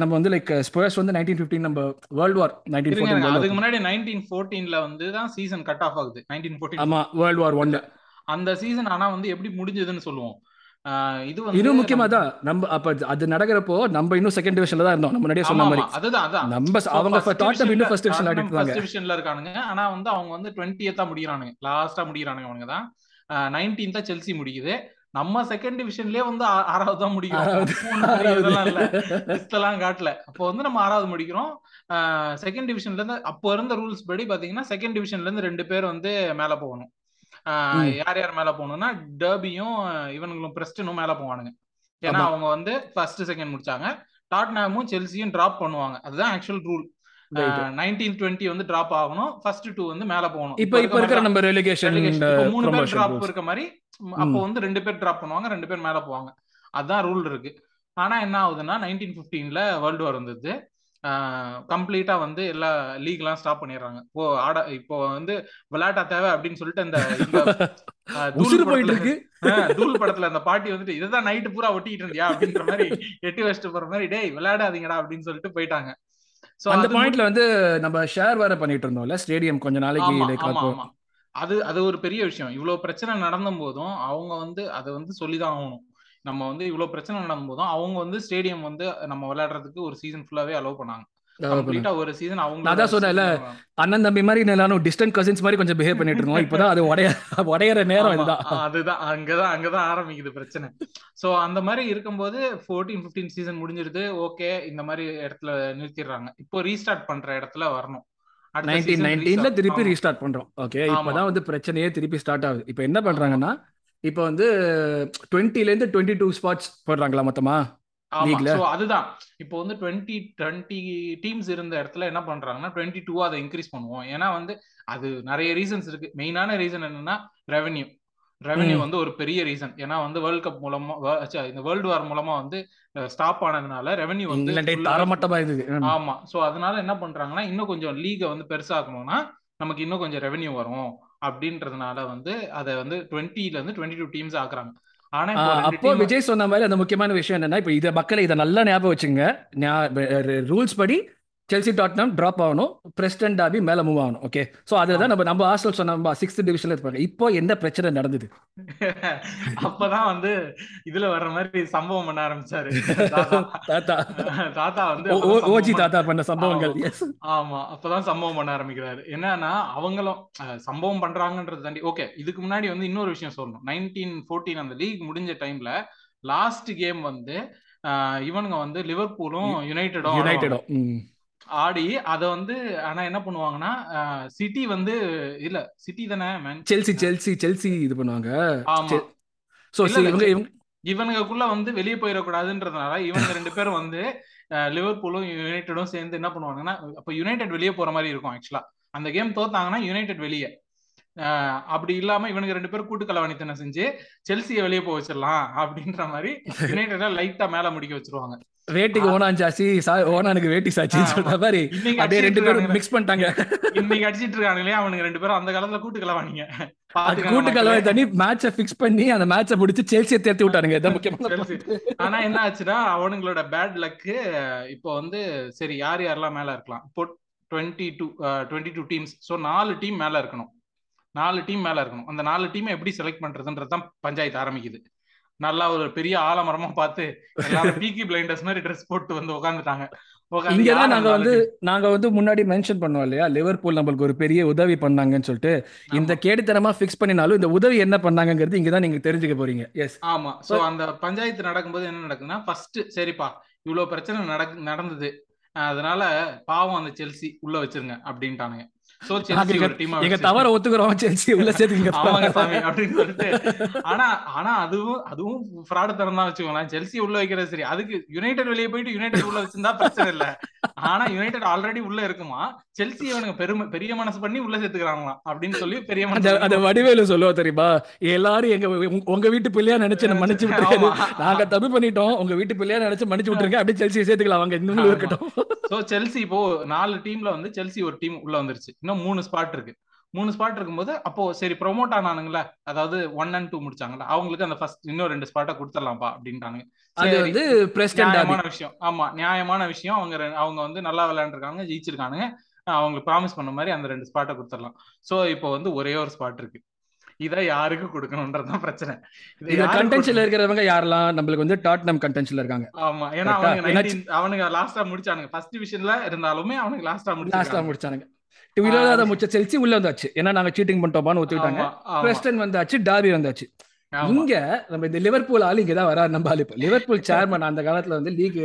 நம்ம வந்து லைக் ஸ்போர்ஸ் வந்து நைன்டீன் பிப்டீன் நம்ம வேர்ல்டு வார் நைன்டீன் அதுக்கு முன்னாடி நைன்டீன் ஃபோர்டீன்ல வந்து தான் சீசன் கட் ஆஃப் ஆகுது. நைன்டீன் ஃபோர்டீன் ஆமா வேர்ல்டு வார் ஒன்ல அந்த சீசன் ஆனா வந்து எப்படி முடிஞ்சதுன்னு சொல்லுவோம். இது வந்து இன்னும் முக்கியமா தான் நம்ம அப்ப அது நடக்கிறப்போ நம்ம இன்னும் செகண்ட் டிவிஷன்ல தான் இருந்தோம். நம்ம முன்னாடியே சொன்ன மாதிரி. அதுதான் அதான் நம்ம அவங்க டாட்டம் இன்னும் ஃபர்ஸ்ட் டிவிஷன் ஆடிட்டு ஃபர்ஸ்ட் டிவிஷன்ல இருக்கானுங்க. ஆனா வந்து அவங்க வந்து 20th முடியறானுங்க லாஸ்டா முடியறானுங்க அவங்க தான். 19th Chelsea முடிக்குது. நம்ம செகண்ட் டிவிஷன்லயே வந்து ஆறாவது தான் முடிக்கிறோம். காட்டல. அப்போ வந்து நம்ம ஆறாவது முடிக்கிறோம். செகண்ட் டிவிஷன்ல இருந்து அப்போ இருந்த ரூல்ஸ் படி பாத்தீங்கன்னா செகண்ட் டிவிஷன்ல இருந்து ரெண்டு பேர் வந்து மேல போகணும். யார் யார் மேல போகணும்னா டர்பியும் இவனுங்களும் பிரஸ்டனும் மேல போவானுங்க. ஏன்னா அவங்க வந்து ஃபர்ஸ்ட் செகண்ட் முடிச்சாங்க. டாட்னாமும் செல்சியும் டிராப் பண்ணுவாங்க. அதுதான் ஆக்சுவல் ரூல் நைன்டீன் டுவெண்ட்டி வந்து டிராப் ஆகணும். ஃபர்ஸ்ட் டூ வந்து மேல போகணும். இப்போ இப்போ இருக்கிற நம்ம ரெலிகேஷன் மூணு பேர் டிராப் இருக்க மாதிரி அப்போ வந்து ரெண்டு பேர் டிராப் பண்ணுவாங்க ரெண்டு பேர் மேல போவாங்க. அதுதான் ரூல் இருக்கு. ஆனா என்ன ஆகுதுன்னா நைன்டீன் பிப்டீன்ல வேர்ல்டு வார் வந்தது கம்ப்ளீட்டா வந்து எல்லா லீக் எல்லாம் ஸ்டாப் பண்ணிடுறாங்க. ஓ ஆட இப்போ வந்து விளையாட்டா தேவை அப்படின்னு சொல்லிட்டு அந்த போயிட்டு இருக்கு தூள் படத்துல அந்த பாட்டி வந்துட்டு இதுதான் நைட்டு பூரா ஒட்டிட்டு இருந்தியா? அப்படின்ற மாதிரி எட்டி வச்சுட்டு போற மாதிரி டேய் விளையாடாதீங்கடா அப்படின்னு சொல்லிட்டு போயிட்டாங்க. சோ அந்த பாயிண்ட்ல வந்து நம்ம ஷேர் வேற பண்ணிட்டு இருந்தோம்ல ஸ்டேடியம் கொஞ்ச நாளைக்கு அது அது ஒரு பெரிய விஷயம். இவ்வளவு பிரச்சனை நடந்த போதும் அவங்க வந்து அதை வந்து சொல்லிதான் ஆகணும். நம்ம வந்து இவ்வளவு பிரச்சனை நடந்த போதும் அவங்க வந்து ஸ்டேடியம் வந்து நம்ம விளையாடுறதுக்கு ஒரு சீசன் ஃபுல்லாவே அலோவ் பண்ணாங்க. ஒரு சீசன் அவங்க நான் தான் சொன்னேன்ல அண்ணன் தம்பி மாதிரி எல்லாரும் டிஸ்டன்ட் கசின்ஸ் மாதிரி கொஞ்சம் பிஹேவ் பண்ணிட்டு இருக்கோம் <laughs> இப்பதான் அது உடைய உடையற நேரம் அதுதான். அங்கதான் அங்கதான் ஆரம்பிக்குது பிரச்சனை. சோ அந்த மாதிரி இருக்கும்போது ஃபோர்டீன் பிப்டீன் சீசன் முடிஞ்சிருது. ஓகே இந்த மாதிரி இடத்துல நிறுத்திடுறாங்க. இப்போ ரீஸ்டார்ட் பண்ற இடத்துல வரணும். நைன்டீன் நைன்டீன்ல திருப்பி ரீஸ்டார்ட் பண்றோம். ஓகே இப்பதான் வந்து பிரச்சனையே திருப்பி ஸ்டார்ட் ஆகுது. இப்போ என்ன பண்றாங்கன்னா இப்போ வந்து டுவெண்ட்டில இருந்து டுவெண்ட்டி டூ ஸ்பாட்ஸ் போடுறாங்களா மொத்தமா? அதுதான். இப்போ வந்து டுவெண்ட்டி டுவெண்ட்டி டீம்ஸ் இருந்த இடத்துல என்ன பண்றாங்கன்னா டுவெண்ட்டி டூ அதை இன்க்ரீஸ் பண்ணுவோம். ஏன்னா வந்து அது நிறைய ரீசன்ஸ் இருக்கு. மெயினான ரீசன் என்னன்னா ரெவன்யூ ரெவன்யூ வந்து ஒரு பெரிய ரீசன் ஏன்னா வந்து வேர்ல்ட் கப் மூலமா இந்த வேர்ல்டு வார் மூலமா வந்து ஸ்டாப் ஆனதுனால ரெவன்யூ வந்து தரமட்டமா இருந்தது. ஆமா. சோ அதனால என்ன பண்றாங்கன்னா இன்னும் கொஞ்சம் லீகை வந்து பெருசாக்கணும்னா நமக்கு இன்னும் கொஞ்சம் ரெவன்யூ வரும். அப்படின்றதுனால வந்து அதை வந்து டுவெண்ட்டில இருந்து டுவெண்ட்டி டூ டீம்ஸ் ஆக்குறாங்க அப்போ விஜய் சொன்ன மாதிரி அந்த முக்கியமான விஷயம் என்னன்னா இப்போ இதை மக்களை இதை நல்லா ஞாபகம் வச்சுங்க ரூல்ஸ் படி செல்சி டாட்னம் ட்ராப் ஆகணும். பிரசிடென்ட் டாபி மேல மூவ் ஆகணும். ஓகே ஸோ அதில் தான் நம்ம நம்ம ஹாஸ்டல் சொன்ன சிக்ஸ்த் டிவிஷன்ல இருப்பாங்க இப்போ எந்த பிரச்சனை நடந்தது? <laughs> அப்பதான் வந்து இதுல வர்ற மாதிரி சம்பவம் பண்ண ஆரம்பிச்சாரு. தாத்தா. <laughs> தாத்தா. வந்து ஓஜி தாத்தா பண்ண சம்பவங்கள். ஆமா. அப்பதான் சம்பவம் பண்ண ஆரம்பிக்கிறாரு. என்னன்னா அவங்களும் சம்பவம் பண்றாங்கன்றது தாண்டி ஓகே இதுக்கு முன்னாடி வந்து இன்னொரு விஷயம் சொல்லணும். நைன்டீன் ஃபோர்டீன் அந்த லீக் முடிஞ்ச டைம்ல லாஸ்ட் கேம் வந்து இவனுங்க வந்து லிவர்பூலும் யுனைடெடும் யுனைடெடும் ஆடி அத வந்து ஆனா என்ன பண்ணுவாங்கன்னா சிட்டி வந்து இல்ல சிட்டி தானே செல்சி செல்சி செல்சி இது பண்ணுவாங்க. ஆமா. சோ இவங்க இவனுக்குள்ள வந்து வெளியே போயிடக்கூடாதுன்றதுனால இவங்க ரெண்டு பேரும் வந்து லிவர்பூலும் யுனைடெடும் சேர்ந்து என்ன பண்ணுவாங்கன்னா அப்ப யுனைடெட் வெளியே போற மாதிரி இருக்கும் ஆக்சுவலா அந்த கேம் தோத்தாங்கன்னா யுனைடெட் வெளியே. அப்படி இல்லாம இவனுக்கு ரெண்டு பேரும் கூட்டு கலவாணித்தனம் செஞ்சு செல்சியை வெளியே போக வச்சிடலாம் அப்படின்ற மாதிரி <laughs> யுனைடெட லைட்டா மேல முடிக்க வச்சிருவாங்க. வேட்டிக்கு ஓனான் சாச்சி ஓனானுக்கு வேட்டி சாச்சி சொல்ற மாதிரி அப்படியே ரெண்டு பேரும் மிக்ஸ் பண்ணிட்டாங்க. இன்னைக்கு அடிச்சிட்டு இருக்காங்களே அவனுக்கு ரெண்டு பேரும் அந்த காலத்துல கூட்டு கலவாணிங்க கூட்டு கலவாணி தண்ணி மேட்ச பிக்ஸ் பண்ணி அந்த மேட்ச முடிச்சு செல்சியை தேர்த்தி விட்டானுங்க. இதான் முக்கியமான ஆனா என்ன ஆச்சுன்னா அவனுங்களோட பேட் லக்கு இப்போ வந்து சரி யார் யாரெல்லாம் மேல இருக்கலாம்? இப்போ twenty two twenty two teams so நாலு டீம் மேல இருக்கணும். நாலு டீம் மேல இருக்கணும். அந்த நாலு டீமை எப்படி செலக்ட் பண்றதுன்றது தான் பஞ்சாயத்து ஆரம்பிக்குது. நல்லா ஒரு பெரிய ஆலமரமா பார்த்து பீக்கி பிளைண்டர்ஸ் <laughs> மாதிரி ட்ரெஸ் போட்டு வந்து உட்காந்துட்டாங்க இங்கதான் நாங்க வந்து நாங்க வந்து முன்னாடி மென்ஷன் பண்ணோம் இல்லையா? லிவர்பூல் நம்மளுக்கு ஒரு பெரிய உதவி பண்ணாங்கன்னு சொல்லிட்டு இந்த கேடுத்தனமா பிக்ஸ் பண்ணினாலும் இந்த உதவி என்ன பண்ணாங்கிறது இங்கதான் நீங்க தெரிஞ்சுக்க போறீங்க. எஸ் ஆமா. சோ அந்த பஞ்சாயத்து நடக்கும்போது என்ன நடக்குதுன்னா ஃபர்ஸ்ட் சரிப்பா இவ்வளவு பிரச்சனை நடக்கு நடந்தது. அதனால பாவம் அந்த செல்சி உள்ள வச்சிருங்க அப்படின்ட்டானுங்க. எங்க தவற ஒத்துக்கிறோம் செல்சி உள்ள சொல்லிட்டு. ஆனா ஆனா அதுவும் அதுவும் ஃப்ராடு தரம் தான் வச்சுக்கோங்களேன். செல்சி உள்ள வைக்கிறது சரி. அதுக்கு யுனைடெட் வெளியே போயிட்டு யுனைடெட் உள்ள வச்சிருந்தா பிரச்சனை இல்ல. ஆனா யுனைடெட் ஆல்ரெடி உள்ள இருக்குமா? செல்சி அவனுக்கு பெருமை பெரிய மனசு பண்ணி உள்ள சேர்த்துக்கிறாங்களாம் அப்படின்னு சொல்லி பெரிய மனசு அந்த வடிவேலு சொல்லுவா தெரியுமா? எல்லாரும் எங்க உங்க வீட்டு பிள்ளையா நினைச்சு மன்னிச்சு விட்டுருக்காரு நாங்க தப்பு பண்ணிட்டோம். உங்க வீட்டு பிள்ளையா நினைச்சு மன்னிச்சு விட்டுருங்க. அப்படி செல்சி சேர்த்துக்கலாம். அவங்க இன்னும் இருக்கட்டும். சோ செல்சி இப்போ நாலு டீம்ல வந்து செல்சி ஒரு டீம் உள்ள வந்துருச்சு. இன்னும் மூணு ஸ்பாட் இருக்கு. மூணு ஸ்பாட் இருக்கும்போது அப்போ சரி ப்ரொமோட் ஆனானுங்களா. அதாவது ஒன் அண்ட் டூ முடிச்சாங்களா அவங்களுக்கு அந்த ஃபர்ஸ்ட் இன்னும் ரெண்டு ஸ்பாட்டை கொடுத்துடலாம்ப்பா அப்படின்ட்டானுங்க. அது வந்து நியாயமான விஷயம். ஆமா நியாயமான விஷயம். அவங்க அவங்க வந்து நல்லா விளையாண்டுருக்காங்க ஜெயிச்சிருக்கானுங்க. அவங்களுக்கு ப்ராமிஸ் பண்ண மாதிரி அந்த ரெண்டு ஸ்பாட்டை கொடுத்துடலாம். சோ இப்போ வந்து ஒரே ஒரு ஸ்பாட் இருக்கு. இதை யாருக்கு கொடுக்கணும்ன்றதுதான் பிரச்சனை. இது கண்டென்ஷன்ல இருக்கிறவங்க யாரெல்லாம்? நம்மளுக்கு வந்து டாட்னம் கண்டென்ஷன்ல இருக்காங்க. ஆமா. ஏன்னா அவனுங்க அவனுங்க லாஸ்டா முடிச்சானுங்க. ஃபர்ஸ்ட் டிவிஷன்ல இருந்தாலுமே அவனுக்கு லாஸ்டா முடிச்சு லாஸ்டா முடிச்சானுங்க. இருபதாவது முடிச்ச செல்சி உள்ள வந்தாச்சு. ஏன்னா நாங்க சீட்டிங் பண்ணிட்டோமான்னு ஒத்துக்கிட்டாங்க. பிரஸ்டன் வந்தாச்சு டாபி வந்தாச்சு. இங்க நம்ம இந்த லிவர்பூல் ஆள் இங்கதான் வராரு நம்ம ஆள் இப்ப. லிவர்பூல் சேர்மன் அந்த காலத்துல வந்து லீக்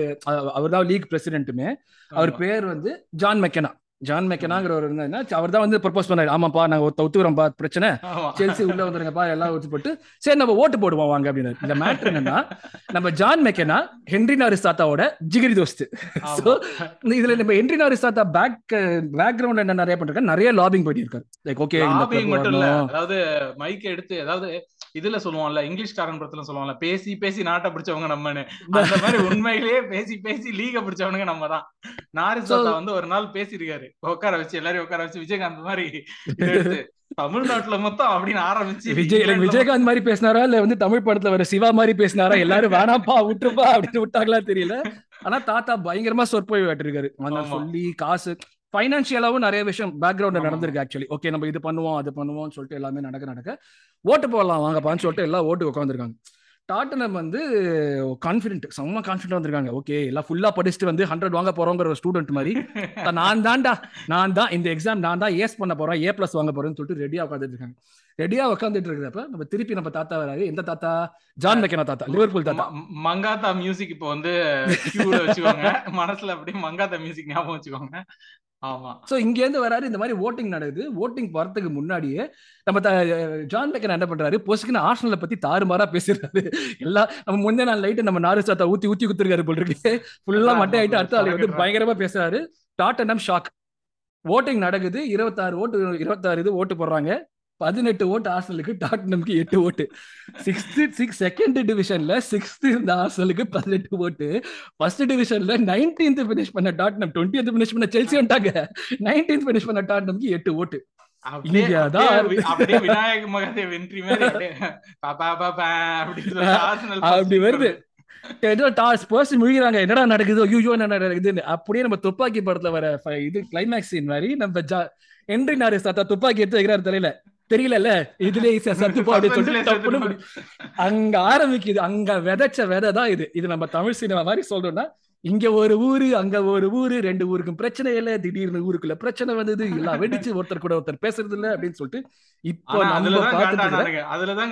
அவர் தான் லீக் பிரசிடென்ட்டுமே அவர் பேர் வந்து ஜான் மெக்கனா ஜான் மெக்கனாங்கிற ஒரு அவர் தான் வந்து ப்ரப்போஸ் பண்ணாரு. ஆமாப்பா நாங்க ஒத்துக்கிறோம்ப்பா பிரச்சனை. செல்சி உள்ள வந்துருங்கப்பா எல்லாம் ஒத்து போட்டு. சரி நம்ம ஓட்டு போடுவோம் வாங்க அப்படின்னு. இந்த மேட்ரு என்னன்னா நம்ம ஜான் மெக்கனா ஹென்ரி நாரிஸ் தாத்தாவோட ஜிகிரி தோஸ்து. ஸோ இதுல நம்ம ஹென்ரி நாரிஸ் தாத்தா பேக் பேக்ரவுண்ட் என்ன நிறைய பண்ணிருக்காரு? நிறைய லாபிங் பண்ணியிருக்காரு லைக் ஓகே மட்டும் இல்ல. அதாவது மைக் எடுத்து அதாவது இதுல சொல்லுவோம்ல இங்கிலீஷ்காரன் படத்துல சொல்லுவாங்கல்ல பேசி பேசி நாட்டை பிடிச்சவங்க நம்மன்னு. அந்த மாதிரி உண்மையிலேயே பேசி பேசி லீக பிடிச்சவனுங்க நம்ம தான் நாரிஸ் தாத்தா வந்து ஒரு நாள் பேசியிருக்காரு. உட்கார வச்சு எல்லாரையும் உட்கார வச்சு விஜயகாந்த் மாதிரி <laughs> தமிழ்நாட்டுல மொத்தம் அப்படின்னு ஆரம்பிச்சு விஜய் விஜயகாந்த் மாதிரி பேசினாரா இல்ல வந்து தமிழ் படத்துல வர சிவா மாதிரி பேசினாரா எல்லாரும் வேணாப்பா விட்டுருப்பா அப்படின்னு விட்டாங்களா தெரியல. ஆனா தாத்தா பயங்கரமா சொற்பொழி விட்டுருக்காரு சொல்லி காசு ஃபைனான்சியலாவும் நிறைய விஷயம் பேக்ரவுண்ட் நடந்திருக்கு ஆக்சுவலி ஓகே நம்ம இது பண்ணுவோம் அது பண்ணுவோம்னு சொல்லிட்டு எல்லாமே நடக்க நடக்க ஓட்டு போடலாம் வாங்கப்பான்னு சொல்லிட்டு எல்லாம் ஓட்டு உட்காந்துருக்காங்க டாட்டனம் வந்து கான்ஃபிடென்ட் செம்ம கான்ஃபிடென்ட் வந்திருக்காங்க. ஓகே எல்லாம் ஃபுல்லா படிச்சுட்டு வந்து ஹண்ட்ரட் வாங்க போறோங்கிற ஒரு ஸ்டூடெண்ட் மாதிரி. நான் தான்டா நான் தான் இந்த எக்ஸாம் நான் தான் ஏஸ் பண்ண போறேன் ஏ பிளஸ் வாங்க போறேன்னு சொல்லிட்டு ரெடியா உட்காந்துட்டு இருக்காங்க. ரெடியா உட்காந்துட்டு இருக்கிறப்ப நம்ம திருப்பி நம்ம தாத்தா வராரு. எந்த தாத்தா? ஜான் மெக்கனா தாத்தா லிவர்பூல் தாத்தா. மங்காத்தா மியூசிக் இப்போ வந்து மனசுல அப்படியே மங்காத்தா மியூசிக் ஞாபகம் வச்சுக்கோங்க. ஆமா. ஸோ இங்கேருந்து வராரு இந்த மாதிரி ஓட்டிங் நடக்குது. ஓட்டிங் வரதுக்கு முன்னாடியே நம்ம ஜான் பெக்கன் என்ன பண்றாரு? பொசுக்குன்னு ஆர்சனலை பத்தி தாறுமாறா பேசுறாரு எல்லா நம்ம முந்தே நாள் லைட்டு நம்ம நாரு சாத்தா ஊத்தி ஊத்தி குத்துருக்காரு போல் இருக்கு. ஃபுல்லா மட்டை ஆயிட்டு அடுத்த ஆளு வந்து பயங்கரமா பேசுறாரு. டாட்டனம் ஷாக் ஓட்டிங் நடக்குது. இருபத்தாறு ஓட்டு இருபத்தாறு இது ஓட்டு போடுறாங்க. பதினெட்டு ஓட்டு ஆர்சனலுக்கு டாட்டனம்க்கு எட்டு ஓட்டு. சிக்ஸ்த் சிக்ஸ் செகண்ட் டிவிஷன்ல சிக்ஸ்த் இருந்த ஆர்சனலுக்கு பதினெட்டு ஓட்டு. ஃபர்ஸ்ட் டிவிஷன்ல நைன்டீன்த் ஃபினிஷ் பண்ண டாட்னம் டுவெண்ட்டி ஃபினிஷ் பண்ண செல்சி வந்துட்டாங்க. நைன்டீன்த் ஃபினிஷ் பண்ண டாட்னம்க்கு எட்டு ஓட்டு. அப்படி <laughs> வருது. முழுகிறாங்க. என்னடா நடக்குது? ஐயோ என்ன நடக்குதுன்னு. அப்படியே நம்ம துப்பாக்கி படத்துல வர இது கிளைமேக்ஸ் சீன் மாதிரி நம்ம என்ட்ரி நாரிஸ் தாத்தா துப்பாக்கி எடுத்து வைக்கிறாரு தெரியல தெரியல இதுலயே அப்படின்னு சொல்லிட்டு அங்க ஆரம்பிக்குது. அங்க விதைச்ச விதை தான் இது. இது நம்ம தமிழ் சினிமா மாதிரி சொல்றோம்னா இங்க ஒரு ஊரு அங்க ஒரு ஊரு ரெண்டு ஊருக்கும் பிரச்சனை இல்ல. திடீர்னு ஊருக்குள்ள பிரச்சனை வந்தது. எல்லாம் வெடிச்சு ஒருத்தர் கூட ஒருத்தர் பேசுறது இல்ல அப்படின்னு சொல்லிட்டு இப்போ அதுலதான்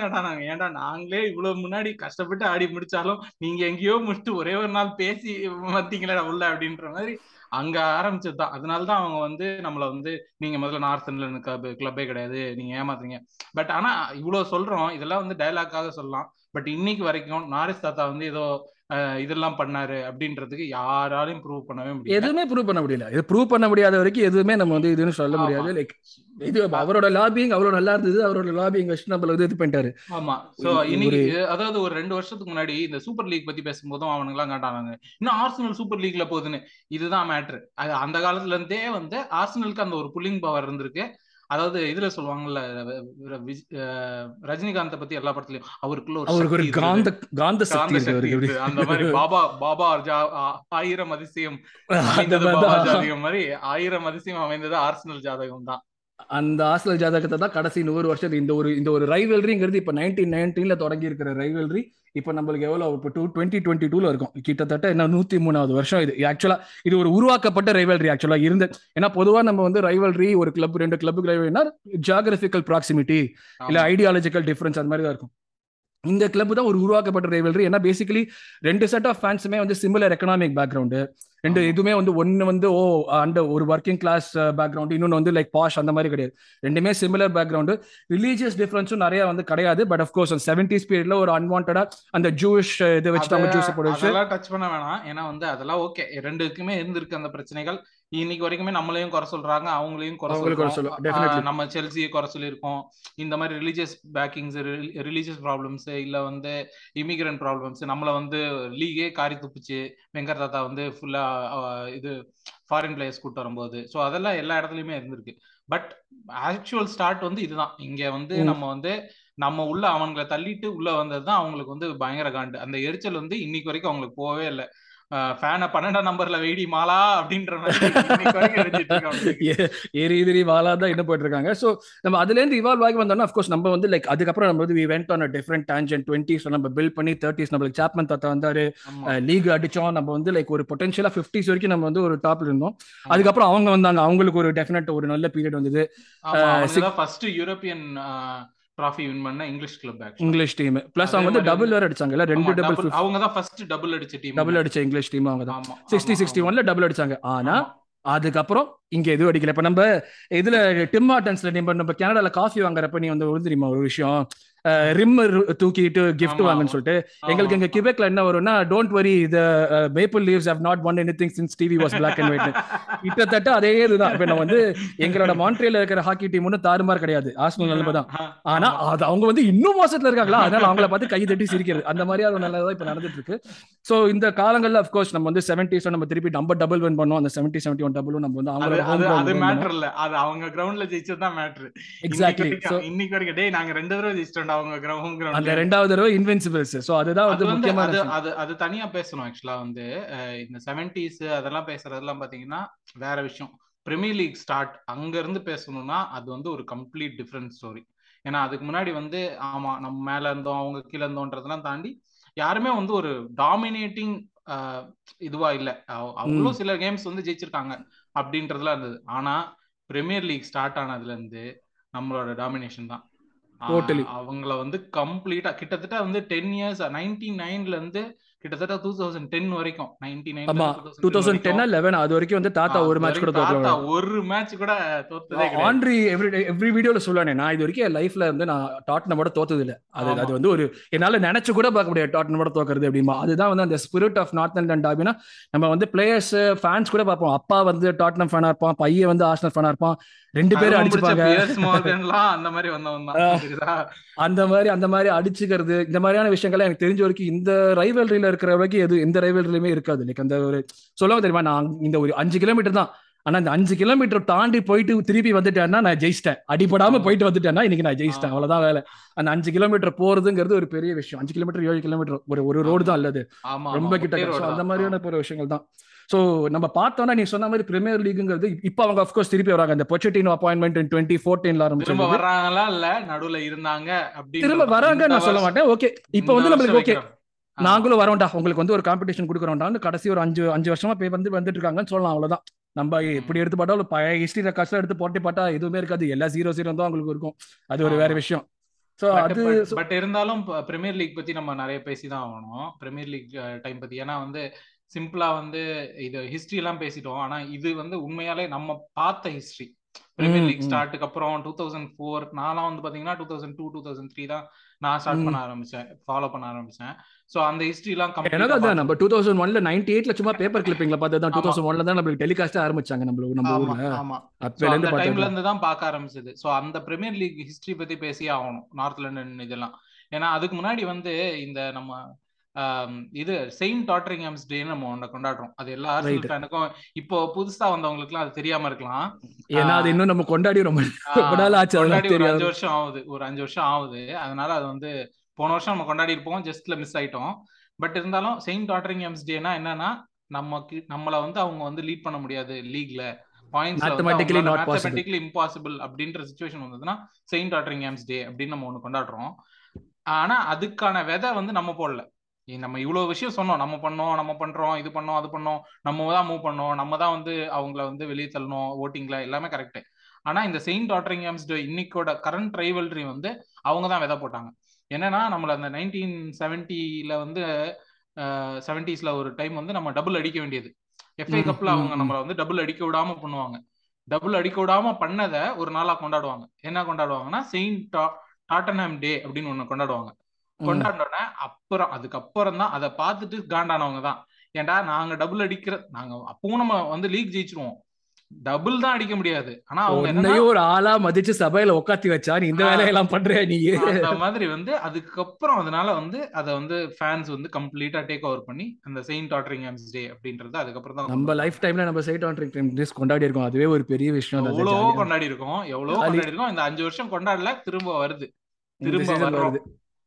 காட்டானாங்க. ஏன்டா நாங்களே இவ்வளவு முன்னாடி கஷ்டப்பட்டு ஆடி முடிச்சாலும் நீங்க எங்கேயோ முடிச்சுட்டு ஒரே ஒரு நாள் பேசி வந்தீங்களா உள்ள அப்படின்ற மாதிரி அங்க ஆரம்பிச்சதுதான். அதனாலதான் அவங்க வந்து நம்மள வந்து நீங்க முதல்ல நார்த் கிளப் கிளப்பே கிடையாது. நீங்க ஏமாத்துறீங்க. பட் ஆனா இவ்வளவு சொல்றோம். இதெல்லாம் வந்து டைலாக்காக சொல்லலாம். பட் இன்னைக்கு வரைக்கும் நாரிஸ் தாத்தா வந்து ஏதோ இதெல்லாம் பண்ணாரு அப்படின்றதுக்கு யாராலையும் ப்ரூவ் பண்ணவே முடியாது எதுவுமே ப்ரூவ் பண்ண முடியல. இது ப்ரூவ் பண்ண முடியாத வரைக்கும் எதுவுமே நம்ம வந்து இதுன்னு சொல்ல. முடியாது. லைக் இது அவரோட லாபிங் அவ்வளவு நல்லா இருந்தது அவரோட லாபிங் வச்சு நம்மள வந்து இது பண்ணிட்டாரு. ஆமா. சோ இன்னைக்கு அதாவது ஒரு ரெண்டு வருஷத்துக்கு முன்னாடி இந்த சூப்பர் லீக் பத்தி பேசும்போதும் அவனுங்க எல்லாம் காட்டானாங்க. இன்னும் ஆர்சனல் சூப்பர் லீக்ல போகுதுன்னு. இதுதான் மேட்ரு அந்த காலத்துல இருந்தே வந்து ஆர்சனலுக்கு அந்த ஒரு புல்லிங் பவர் இருந்திருக்கு. அதாவது இதுல சொல்லுவாங்கல்ல ரஜினிகாந்த பத்தி எல்லா படத்துலயும் அவருக்குள்ள ஒரு அவருக்கு ஒரு சக்தி காந்த. காந்த சக்தி அந்த மாதிரி <laughs> பாபா பாபா ஆயிரம் அதிசயம் <laughs> அமைந்தது பாபா. ஜாதகம் மாதிரி ஆயிரம் அதிசயம் அமைந்தது ஆர்சனல் ஜாதகம் தான் அந்த ஆஸ்டல் ஜாதகத்தை தான் கடைசி நூறு வருஷத்துக்கு இந்த ஒரு இந்த ஒரு ரைவல்ரிங்கிறது இப்போ நைன்டீன் நைன்டீன்ல தொடங்கி இருக்கிற ரைவல்ரி இப்போ நம்மளுக்கு எவ்வளோ இப்போ டூ டுவெண்ட்டி டுவெண்ட்டி டூல இருக்கும். கிட்டத்தட்ட என்ன நூத்தி மூணாவது வருஷம் இது. ஆக்சுவலா இது ஒரு உருவாக்கப்பட்ட ரைவல்ரி ஆக்சுவலா இருந்து. ஏன்னா பொதுவா நம்ம வந்து ரைவல்ரி ஒரு கிளப் ரெண்டு கிளப்புக்கு ரைவல்னா ஜியாகிரபிக்கல் ப்ராக்சிமிட்டி இல்ல. ஐடியாலஜிக்கல் டிஃபரன்ஸ் அது மாதிரி தான் இருக்கும். இந்த கிளப் தான் ஒரு உருவாக்கப்பட்ட ரைவல்ரி ஏன்னா பேசிக்கலி ரெண்டு செட் ஆஃப் ஃபேன்ஸுமே வந்து சிமிலர் எக்கனாமிக் பேக்ரவுண்டு ரெண்டு. இதுவுமே வந்து ஒன்னு வந்து ஓ அந்த ஒரு ஒர்க்கிங் கிளாஸ் பேக்ரவுண்ட் இன்னொன்று வந்து லைக் பாஷ் அந்த மாதிரி கிடையாது. ரெண்டுமே சிமிலர் பேக்ரவுண்டு ரிலீஜியஸ் டிஃபரன்ஸும் நிறைய வந்து கிடையாது. பட் அஃப்கோர்ஸ் அந்த செவன்டிஸ் பீரியட்ல ஒரு அன்வான்டா அந்த ஜூஷ் இதை வச்சுட்டு அவங்க ஜூஸ் போட வச்சு அதெல்லாம் டச் பண்ண வேணாம். ஏன்னா வந்து அதெல்லாம் ஓகே ரெண்டுக்குமே இருந்திருக்கு அந்த பிரச்சனைகள். இன்னைக்கு வரைக்குமே நம்மளையும் குறை சொல்றாங்க அவங்களையும் குறை சொல்லுவோம், நம்ம செல்சியை குறை சொல்லியிருக்கோம். இந்த மாதிரி ரிலீஜியஸ் பேக்கிங்ஸ் ரிலீஜியஸ் ப்ராப்ளம்ஸ் இல்ல வந்து இமிகிரண்ட் ப்ராப்ளம்ஸ் நம்மள வந்து லீகே காரி துப்புச்சு. வெங்கர் தாத்தா வந்து ஃபுல்லா இது ஃபாரின் பிளேயர்ஸ் கூட்டு வரும்போது. ஸோ அதெல்லாம் எல்லா இடத்துலயுமே இருந்திருக்கு. பட் ஆக்சுவல் ஸ்டார்ட் வந்து இதுதான். இங்க வந்து. நம்ம வந்து நம்ம உள்ள அவங்களை தள்ளிட்டு உள்ள வந்தது தான் அவங்களுக்கு வந்து பயங்கர காண்டு. அந்த எரிச்சல் வந்து இன்னைக்கு வரைக்கும் அவங்களுக்கு போகவே இல்லை. ஃபேனை பன்னெண்டாம் நம்பர்ல வெடி மாலா அப்படின்ற <laughs> ஏறி எதிரி வாலா தான் என்ன போயிட்டு இருக்காங்க ஸோ நம்ம அதுல இருந்து இவால்வ் ஆகி வந்தோம்னா அஃப்கோர்ஸ் நம்ம வந்து லைக் அதுக்கப்புறம் நம்ம வந்து we went on different டேஞ்சன் twenties நம்ம பில்ட் பண்ணி தேர்ட்டிஸ் நம்மளுக்கு சாப்மன் தாத்தா வந்தாரு. லீக் அடிச்சோம். நம்ம வந்து லைக் ஒரு பொட்டன்ஷியலா ஃபிஃப்டிஸ் வரைக்கும் நம்ம வந்து ஒரு டாப்ல இருந்தோம். அதுக்கப்புறம் அவங்க வந்தாங்க. அவங்களுக்கு ஒரு டெஃபினட் ஒரு நல்ல பீரியட் வந்தது. ஃபர்ஸ்ட் யூரோப்பியன் ட்ராஃபி வின் பண்ண English club English team plus அவங்க வந்து டபுள் வேற அடிச்சாங்கல்ல ரெண்டு டபுள் அவங்க தான் ஃபர்ஸ்ட் டபுள் அடிச்ச டீம் டபுள் அடிச்ச இங்கிலீஷ் டீம் அவங்க தான். ஆமா சிக்ஸ்டி ஆமா, சிக்ஸ்டி ஆமா. ஒன்ல டபுள் அடிச்சாங்க. ஆனா. அதுக்கப்புறம் இங்க எதுவும் அடிக்கல. இப்ப நம்ம இதுல டிம் ஹார்டன்ஸ்ல நம்ம நம்ம கனடால காஃபி வாங்குறப்ப நீ வந்து ஒரு தெரியுமா ஒரு விஷயம்? ரிம் தூக்கிட்டு கிஃப்ட் வாங்கன்னு. சொல்லிட்டு எங்களுக்கு இங்க கிபெக்ல என்ன வரும்னா don't worry the maple leaves have not won anything since TV was black and white கிட்டத்தட்ட அதே இதுதான். இப்ப நான் வந்து எங்களோட மான்ட்ரியல இருக்கிற ஹாக்கி டீம் ஒன்றும் தாறுமாறு கிடையாது. ஆஸ்னல் நிலைமை தான் ஆனா அது அவங்க வந்து இன்னும் மோசத்துல இருக்காங்களா? அதனால அவங்கள பார்த்து கை தட்டி சிரிக்கிறது. அந்த மாதிரியான ஒரு நல்லதா இப்ப நடந்துட்டு இருக்கு சோ இந்த காலங்கள்ல அஃப்கோர்ஸ் நம்ம வந்து செவன்டிஸ் நம்ம திருப்பி நம்ம டபுள் வின் பண்ணோம். அந்த செவன்டி செவன்டி ஒன் டபுளும் நம்ம வந்து அவங்களோட அது. மேட்டர் இல்ல. அது அவங்க கிரவுண்ட்ல ஜெயிச்சது தான் மேட்டர். So, இன்னைக்கு வரைக்கும் டேய் நாங்க ரெண்டு தடவை ஜெயிச்சிட்டோம் அவங்க ஹோம் அந்த ரெண்டாவது தடவை இன்வென்சிபிள்ஸ் சோ அதுதான் அது வந்து முக்கியமான அது. அது அது தனியா பேசணும் ஆக்சுவலா வந்து. இந்த செவன்டிஸ் அதெல்லாம் பேசுறதெல்லாம் பாத்தீங்கன்னா வேற விஷயம். பிரீமியர் லீக் ஸ்டார்ட் அங்க இருந்து பேசணும்னா அது வந்து ஒரு கம்ப்ளீட் டிஃப்ரெண்ட் ஸ்டோரி ஏன்னா அதுக்கு முன்னாடி வந்து ஆமா நம்ம மேல இருந்தோம் அவங்க கீழே இருந்தோன்றதெல்லாம் தாண்டி யாருமே வந்து ஒரு டாமினேட்டிங் இதுவா இல்ல. அவ்- அவ்வளவு சில கேம்ஸ் வந்து ஜெயிச்சிருக்காங்க அப்படின்றதுலாம் இருந்தது. ஆனா பிரீமியர் லீக் ஸ்டார்ட் ஆனதுல இருந்து நம்மளோட டாமினேஷன் தான். Totally. அவங்கள வந்து கம்ப்ளீட்டா கிட்டத்தட்ட வந்து டென் இயர்ஸ் நைன்டி நைன்ல இருந்து கிட்டத்தட்ட டூ தௌசண்ட் டென் வரைக்கும். நைன்டி ஆமா. டூ தௌசண்ட் டென்னா லெவன் அது வரைக்கும் வந்து தாத்தா ஒரு மேட்ச் கூட தோக்கல ஒரு மேட்ச் கூட தோத்ததே ஆண்ட்ரி எவ்ரி எவ்ரி வீடியோல சொல்லுவானே நான் இது வரைக்கும் என் லைஃப்ல வந்து நான் டாட்னமோட தோத்தது இல்ல அது. அது வந்து ஒரு என்னால நினைச்சு கூட பார்க்க முடியாது டாட்னமோட தோக்கிறது அப்படிமா. அதுதான் வந்து அந்த ஸ்பிரிட் ஆஃப் நார்த் லண்டன் டாபினா நம்ம வந்து பிளேயர்ஸ் ஃபேன்ஸ் கூட பார்ப்போம். அப்பா வந்து டாட்னம் ஃபேனா இருப்பான் பையன் வந்து ஆர்சனல் ஃபேனா இருப்பான். ரெண்டு பேரும் அடிச்சுப்பாங்க. அந்த மாதிரி அந்த மாதிரி அந்த மாதிரி அடிச்சுக்கிறது இந்த மாதிரியான விஷயங்கள்லாம் எனக்கு தெரிஞ்ச வரைக்கும் இந்த ரைவல்ரியில இருக்கிற வரைக்கும் எது எந்த ரைவல்ரிலுமே இருக்காது. லைக் அந்த ஒரு சொல்லுவாங்க தெரியுமா? நான் இந்த ஒரு அஞ்சு கிலோமீட்டர் தான். ஆனா இந்த அஞ்சு கிலோமீட்டர் தாண்டி போயிட்டு திருப்பி வந்துட்டேன்னா நான் ஜெயிச்சிட்டேன். அடிபடாம ஆமா. போயிட்டு வந்துட்டேன்னா இன்னைக்கு நான் ஜெயிச்சிட்டேன். அவ்வளவுதான் வேலை. அந்த அஞ்சு கிலோமீட்டர் போறதுங்கிறது ஒரு பெரிய விஷயம். அஞ்சு கிலோமீட்டர் ஏழு கிலோமீட்டர் ஒரு ஒரு ரோடு தான் அல்லது. ரொம்ப கிட்ட அந்த. மாதிரியான ஒரு விஷயங்கள் தான். சோ நம்ம பார்த்தோம்னா நீ சொன்ன மாதிரி பிரீமியர் லீக்ங்கிறது இப்போ அவங்க அஃப்கோர்ஸ் திருப்பி வராங்க. அந்த பொச்சட்டினோ அப்பாயின்மெண்ட் டுவெண்ட்டி ஃபோர்டீன்ல ஆரம்பிச்சு வர்றாங்களா இல்ல நடுவுல இருந்தாங்க திரும்ப வராங்க நான் சொல்ல மாட்டேன். ஓகே இப்போ வந்து நம்மளுக்கு ஓகே நாங்களும் வரோம்டா. உங்களுக்கு வந்து ஒரு காம்படிஷன் கொடுக்குறோம்டான்னு கடைசி ஒரு அஞ்சு அஞ்சு வருஷமா போய் வந்து வந்துட்டு இருக்காங்கன்னு சொல்லலாம். அவ்வளவுதான். நம்ம எப்படி எடுத்து பார்த்தாலும் பழைய ஹிஸ்டரி ரெக்கார்ட்ஸ் எடுத்து போட்டி பார்த்தா எதுவுமே இருக்காது. எல்லா ஜீரோ ஜீரோ தான் உங்களுக்கு இருக்கும். அது ஒரு வேற. விஷயம். சோ அது பட் இருந்தாலும் பிரீமியர் லீக் பத்தி நம்ம நிறைய பேசிதான் ஆகணும். பிரீமியர் லீக் டைம் பத்தி. ஏன்னா வந்து சிம்பிளா வந்து இது ஹிஸ்டரி எல்லாம் பேசிட்டோம். ஆனா இது வந்து உண்மையாலே நம்ம பார்த்த ஹிஸ்டரி பிரீமியர் லீக். ஸ்டார்ட்டுக்கு அப்புறம் டூ தௌசண்ட் ஃபோர் நான்லாம் வந்து பாத்தீங்கன்னா two thousand two two thousand three தான் நான் ஸ்டார்ட். பண்ண ஆரம்பிச்சேன். ஃபாலோ பண்ண ஆரம்பிச்சேன். சோ அந்த ஹிஸ்டரி எல்லாம் எனக்கு கம்ப்ளீட்டா அதான் நம்ம டூ தௌசண்ட் ஒன்ல நைன்டி எயிட்ல சும்மா பேப்பர் கிளிப்பிங்ல பார்த்தது தான் டூ. தௌசண்ட் ஒன்ல தான் நம்மளுக்கு டெலிகாஸ்ட் ஆரம்பிச்சாங்க நம்மளுக்கு நம்ம ஊர்ல. ஆமா. அந்த டைம்ல இருந்து தான் பார்க்க ஆரம்பிச்சது. சோ அந்த பிரீமியர் லீக் ஹிஸ்டரி பத்தி பேசியே ஆகணும். நார்த் லண்டன் இதெல்லாம். ஏன்னா அதுக்கு முன்னாடி வந்து இந்த நம்ம இது செயின்ட் டாட்டரிங்ஹாம்ஸ் டேன்னு நம்ம ஒண்ணு கொண்டாடுறோம். அது எல்லா ஃபேனுக்கும் இப்போ புதுசா வந்தவங்களுக்குலாம் அது தெரியாம இருக்கலாம். ஏன்னா அது இன்னும் நம்ம கொண்டாடி ரொம்ப ஆச்சு ஒரு அஞ்சு வருஷம் ஆகுது ஒரு அஞ்சு வருஷம் ஆகுது. அதனால அது வந்து போன வருஷம் நம்ம கொண்டாடி இருப்போம் ஜஸ்ட்ல மிஸ் ஆயிட்டோம். பட் இருந்தாலும் செயின்ட் டாட்டரிங்ஹாம்ஸ் டேனா என்னன்னா நமக்கு நம்மள வந்து அவங்க வந்து லீட் பண்ண முடியாது லீக்ல. மேத்தமெட்டிக்கலி இம்பாசிபிள் அப்படின்ற சுச்சுவேஷன் வந்ததுன்னா செயின்ட் டாட்டரிங்ஹாம்ஸ் டே அப்படின்னு நம்ம ஒண்ணு கொண்டாடுறோம். ஆனா அதுக்கான விதை வந்து நம்ம போடல. நம்ம இவ்வளவு விஷயம் சொன்னோம். நம்ம பண்ணோம் நம்ம பண்றோம் இது பண்ணோம் அது பண்ணோம் நம்ம தான் மூவ் பண்ணோம் நம்ம தான் வந்து அவங்கள வந்து வெளியே தள்ளணும் ஓட்டிங்ல எல்லாமே கரெக்ட் ஆனா இந்த செயின்ட் டாட்டரிங்ஹாம்ஸ் டே இன்னைக்கோட கரண்ட் ரைவல்ரி வந்து அவங்க தான் விதை போட்டாங்க. என்னன்னா நம்மள அந்த நைன்டீன் செவன்டில வந்து செவன்டிஸ்ல ஒரு டைம் வந்து நம்ம டபுள் அடிக்க வேண்டியது. எஃப்ஐ ம், கப்ல அவங்க. நம்மள வந்து டபுள் அடிக்க விடாம பண்ணுவாங்க. டபுள் அடிக்க விடாம பண்ணதை ஒரு நாளா கொண்டாடுவாங்க. என்ன கொண்டாடுவாங்கன்னா செயின்ட் டாட்டன்ஹாம் டே அப்படின்னு ஒண்ணு கொண்டாடுவாங்க. கொண்டாடினோடனே அப்புறம் அதுக்கப்புறம் தான் அதை பார்த்துட்டு காண்டானவங்க தான். ஏன்டா நாங்க டபுள் அடிக்கிற நாங்க அப்பவும் நம்ம வந்து லீக் ஜெயிச்சிருவோம். டபுள் தான் அடிக்க முடியாது. ஆனா அவங்க என்னன்னா உன்னையும் ஒரு ஆளா மதிச்சு சபையில உட்காத்தி வச்சா நீ இந்த. வேலையெல்லாம் பண்றியா நீ? அந்த மாதிரி வந்து அதுக்கப்புறம் அதனால வந்து அதை வந்து ஃபேன்ஸ் வந்து கம்ப்ளீட்டா டேக் ஓவர் பண்ணி அந்த செயின்ட் டாட்டரிங்ஹாம்ஸ் டே அப்படின்றது அதுக்கப்புறம் தான் நம்ம லைஃப் டைம்ல நம்ம சைட் ஆன் டேஸ் கொண்டாடி இருக்கோம். அதுவே ஒரு பெரிய விஷயம். எவ்வளவோ. கொண்டாடி இருக்கோம். எவ்வளவோ. கொண்டாடி இருக்கோம். இந்த அஞ்சு வருஷம் கொண்டாடல திரும்ப வருது. திரும்ப வருது.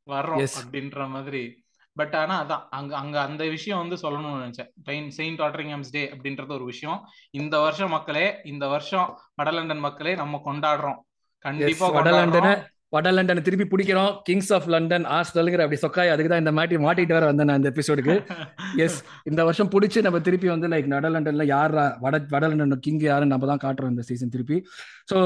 வர்றோம். அப்படின்ற மாதிரி. பட் ஆனா அதான் அங்க அங்க அந்த விஷயம் வந்து சொல்லணும்னு நினைச்சேன். செயின்ட் டாட்டரிங்ஹாம்ஸ் டே அப்படின்றது ஒரு விஷயம். இந்த வருஷம் மக்களே இந்த வருஷம் வட லண்டன் மக்களே நம்ம கொண்டாடுறோம். கண்டிப்பா வட லண்டனை கொண்டாடுறோம் வட லண்டன் திருப்பி பிடிக்கிறோம். கிங்ஸ் ஆஃப் லண்டன் ஆஸ்டலுங்கிற அப்படி சொக்காய் அதுக்கு தான் இந்த மாட்டி மாட்டிட்டு வர வந்தேன் நான் இந்த எபிசோடுக்கு எஸ் இந்த வருஷம் பிடிச்சி நம்ம திருப்பி வந்து லைக் வட லண்டன்ல யார் வட வட லண்டன் கிங் யாருன்னு நம்ம தான் காட்டுறோம் இந்த சீசன் திருப்பி. ஸோ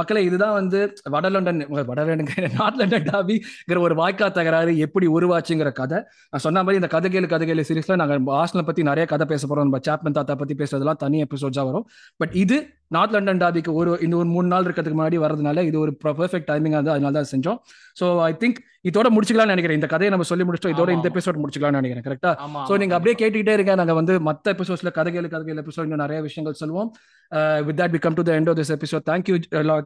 மக்களை இதுதான் வந்து வட லண்டன் வட லண்டன் <laughs> நார்த் லண்டன் டாபிங்கிற ஒரு வாய்க்கா தகராறு எப்படி உருவாச்சுங்கிற கதை. நான் சொன்ன மாதிரி இந்த கதை கேளு கதை கேளு நாங்கள் ஆஸ்டலை பத்தி நிறைய கதை பேச போறோம். நம்ம சாப்மன் தாத்தா பத்தி பேசுறதுலாம் தனி எபிசோட்ஸா வரும். பட் இது நார்த் லண்டன் டாபிக்கு ஒரு இந்த ஒரு மூணு நாள் இருக்கிறதுக்கு முன்னாடி வரதுனால இது ஒரு பர்ஃபெக்ட் டைமிங் வந்து அதனால தான் செஞ்சோம். ஸோ ஐ திங்க் இதோட முடிச்சுக்கலாம்னு நினைக்கிறேன். இந்த கதையை நம்ம சொல்லி முடிச்சிட்டோம். இதோட இந்த. எபிசோட் முடிச்சுக்கலாம்னு நினைக்கிறேன். கரெக்டா ஆமா, நீங்க அப்படியே. கேட்டுக்கிட்டே இருங்க. நாங்க வந்து மத்த எபிசோட்ஸ்ல கதைகள் கதைகள் எபிசோட் இன்னும் நிறைய விஷயங்கள் சொல்லுவோம் with that we come to the end of this episode thank you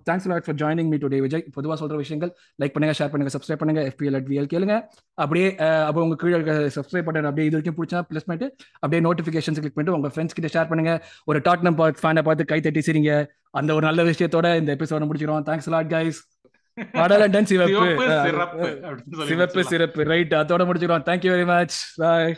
thanks lot for joining me today Vijay பொதுவாக சொல்ற விஷயங்கள் லைக் பண்ணுங்க ஷேர் பண்ணுங்க சப்ஸ்கிரைப் பண்ணுங்க எஃபிஎல் அட் விஎல் கேளுங்க. அப்படியே அஹ், அப்போ உங்க கீழே சப்ஸ்கிரைப் பண்ணுங்க அப்படியே இது வரைக்கும் பிடிச்சா ப்ளஸ் பண்ணிட்டு அப்படியே நோட்டிஃபிகேஷன்ஸ் கிளிக் பண்ணிட்டு உங்க ஃப்ரெண்ட்ஸ் கிட்ட ஷேர் பண்ணுங்க. ஒரு டாட்னம் ஃபேனை பார்த்து கை தட்டி சிரிங்க. அந்த ஒரு நல்ல விஷயத்தோட இந்த எபிசோட முடிச்சிக்கிறோம். தேங்க்ஸ் லாட் கைஸ் வடலண்டன் சிவப்பு. சிறப்பு சிவப்பு. சிறப்பு. ரைட் அதோட முடிச்சுக்கிறோம். Thank you very much bye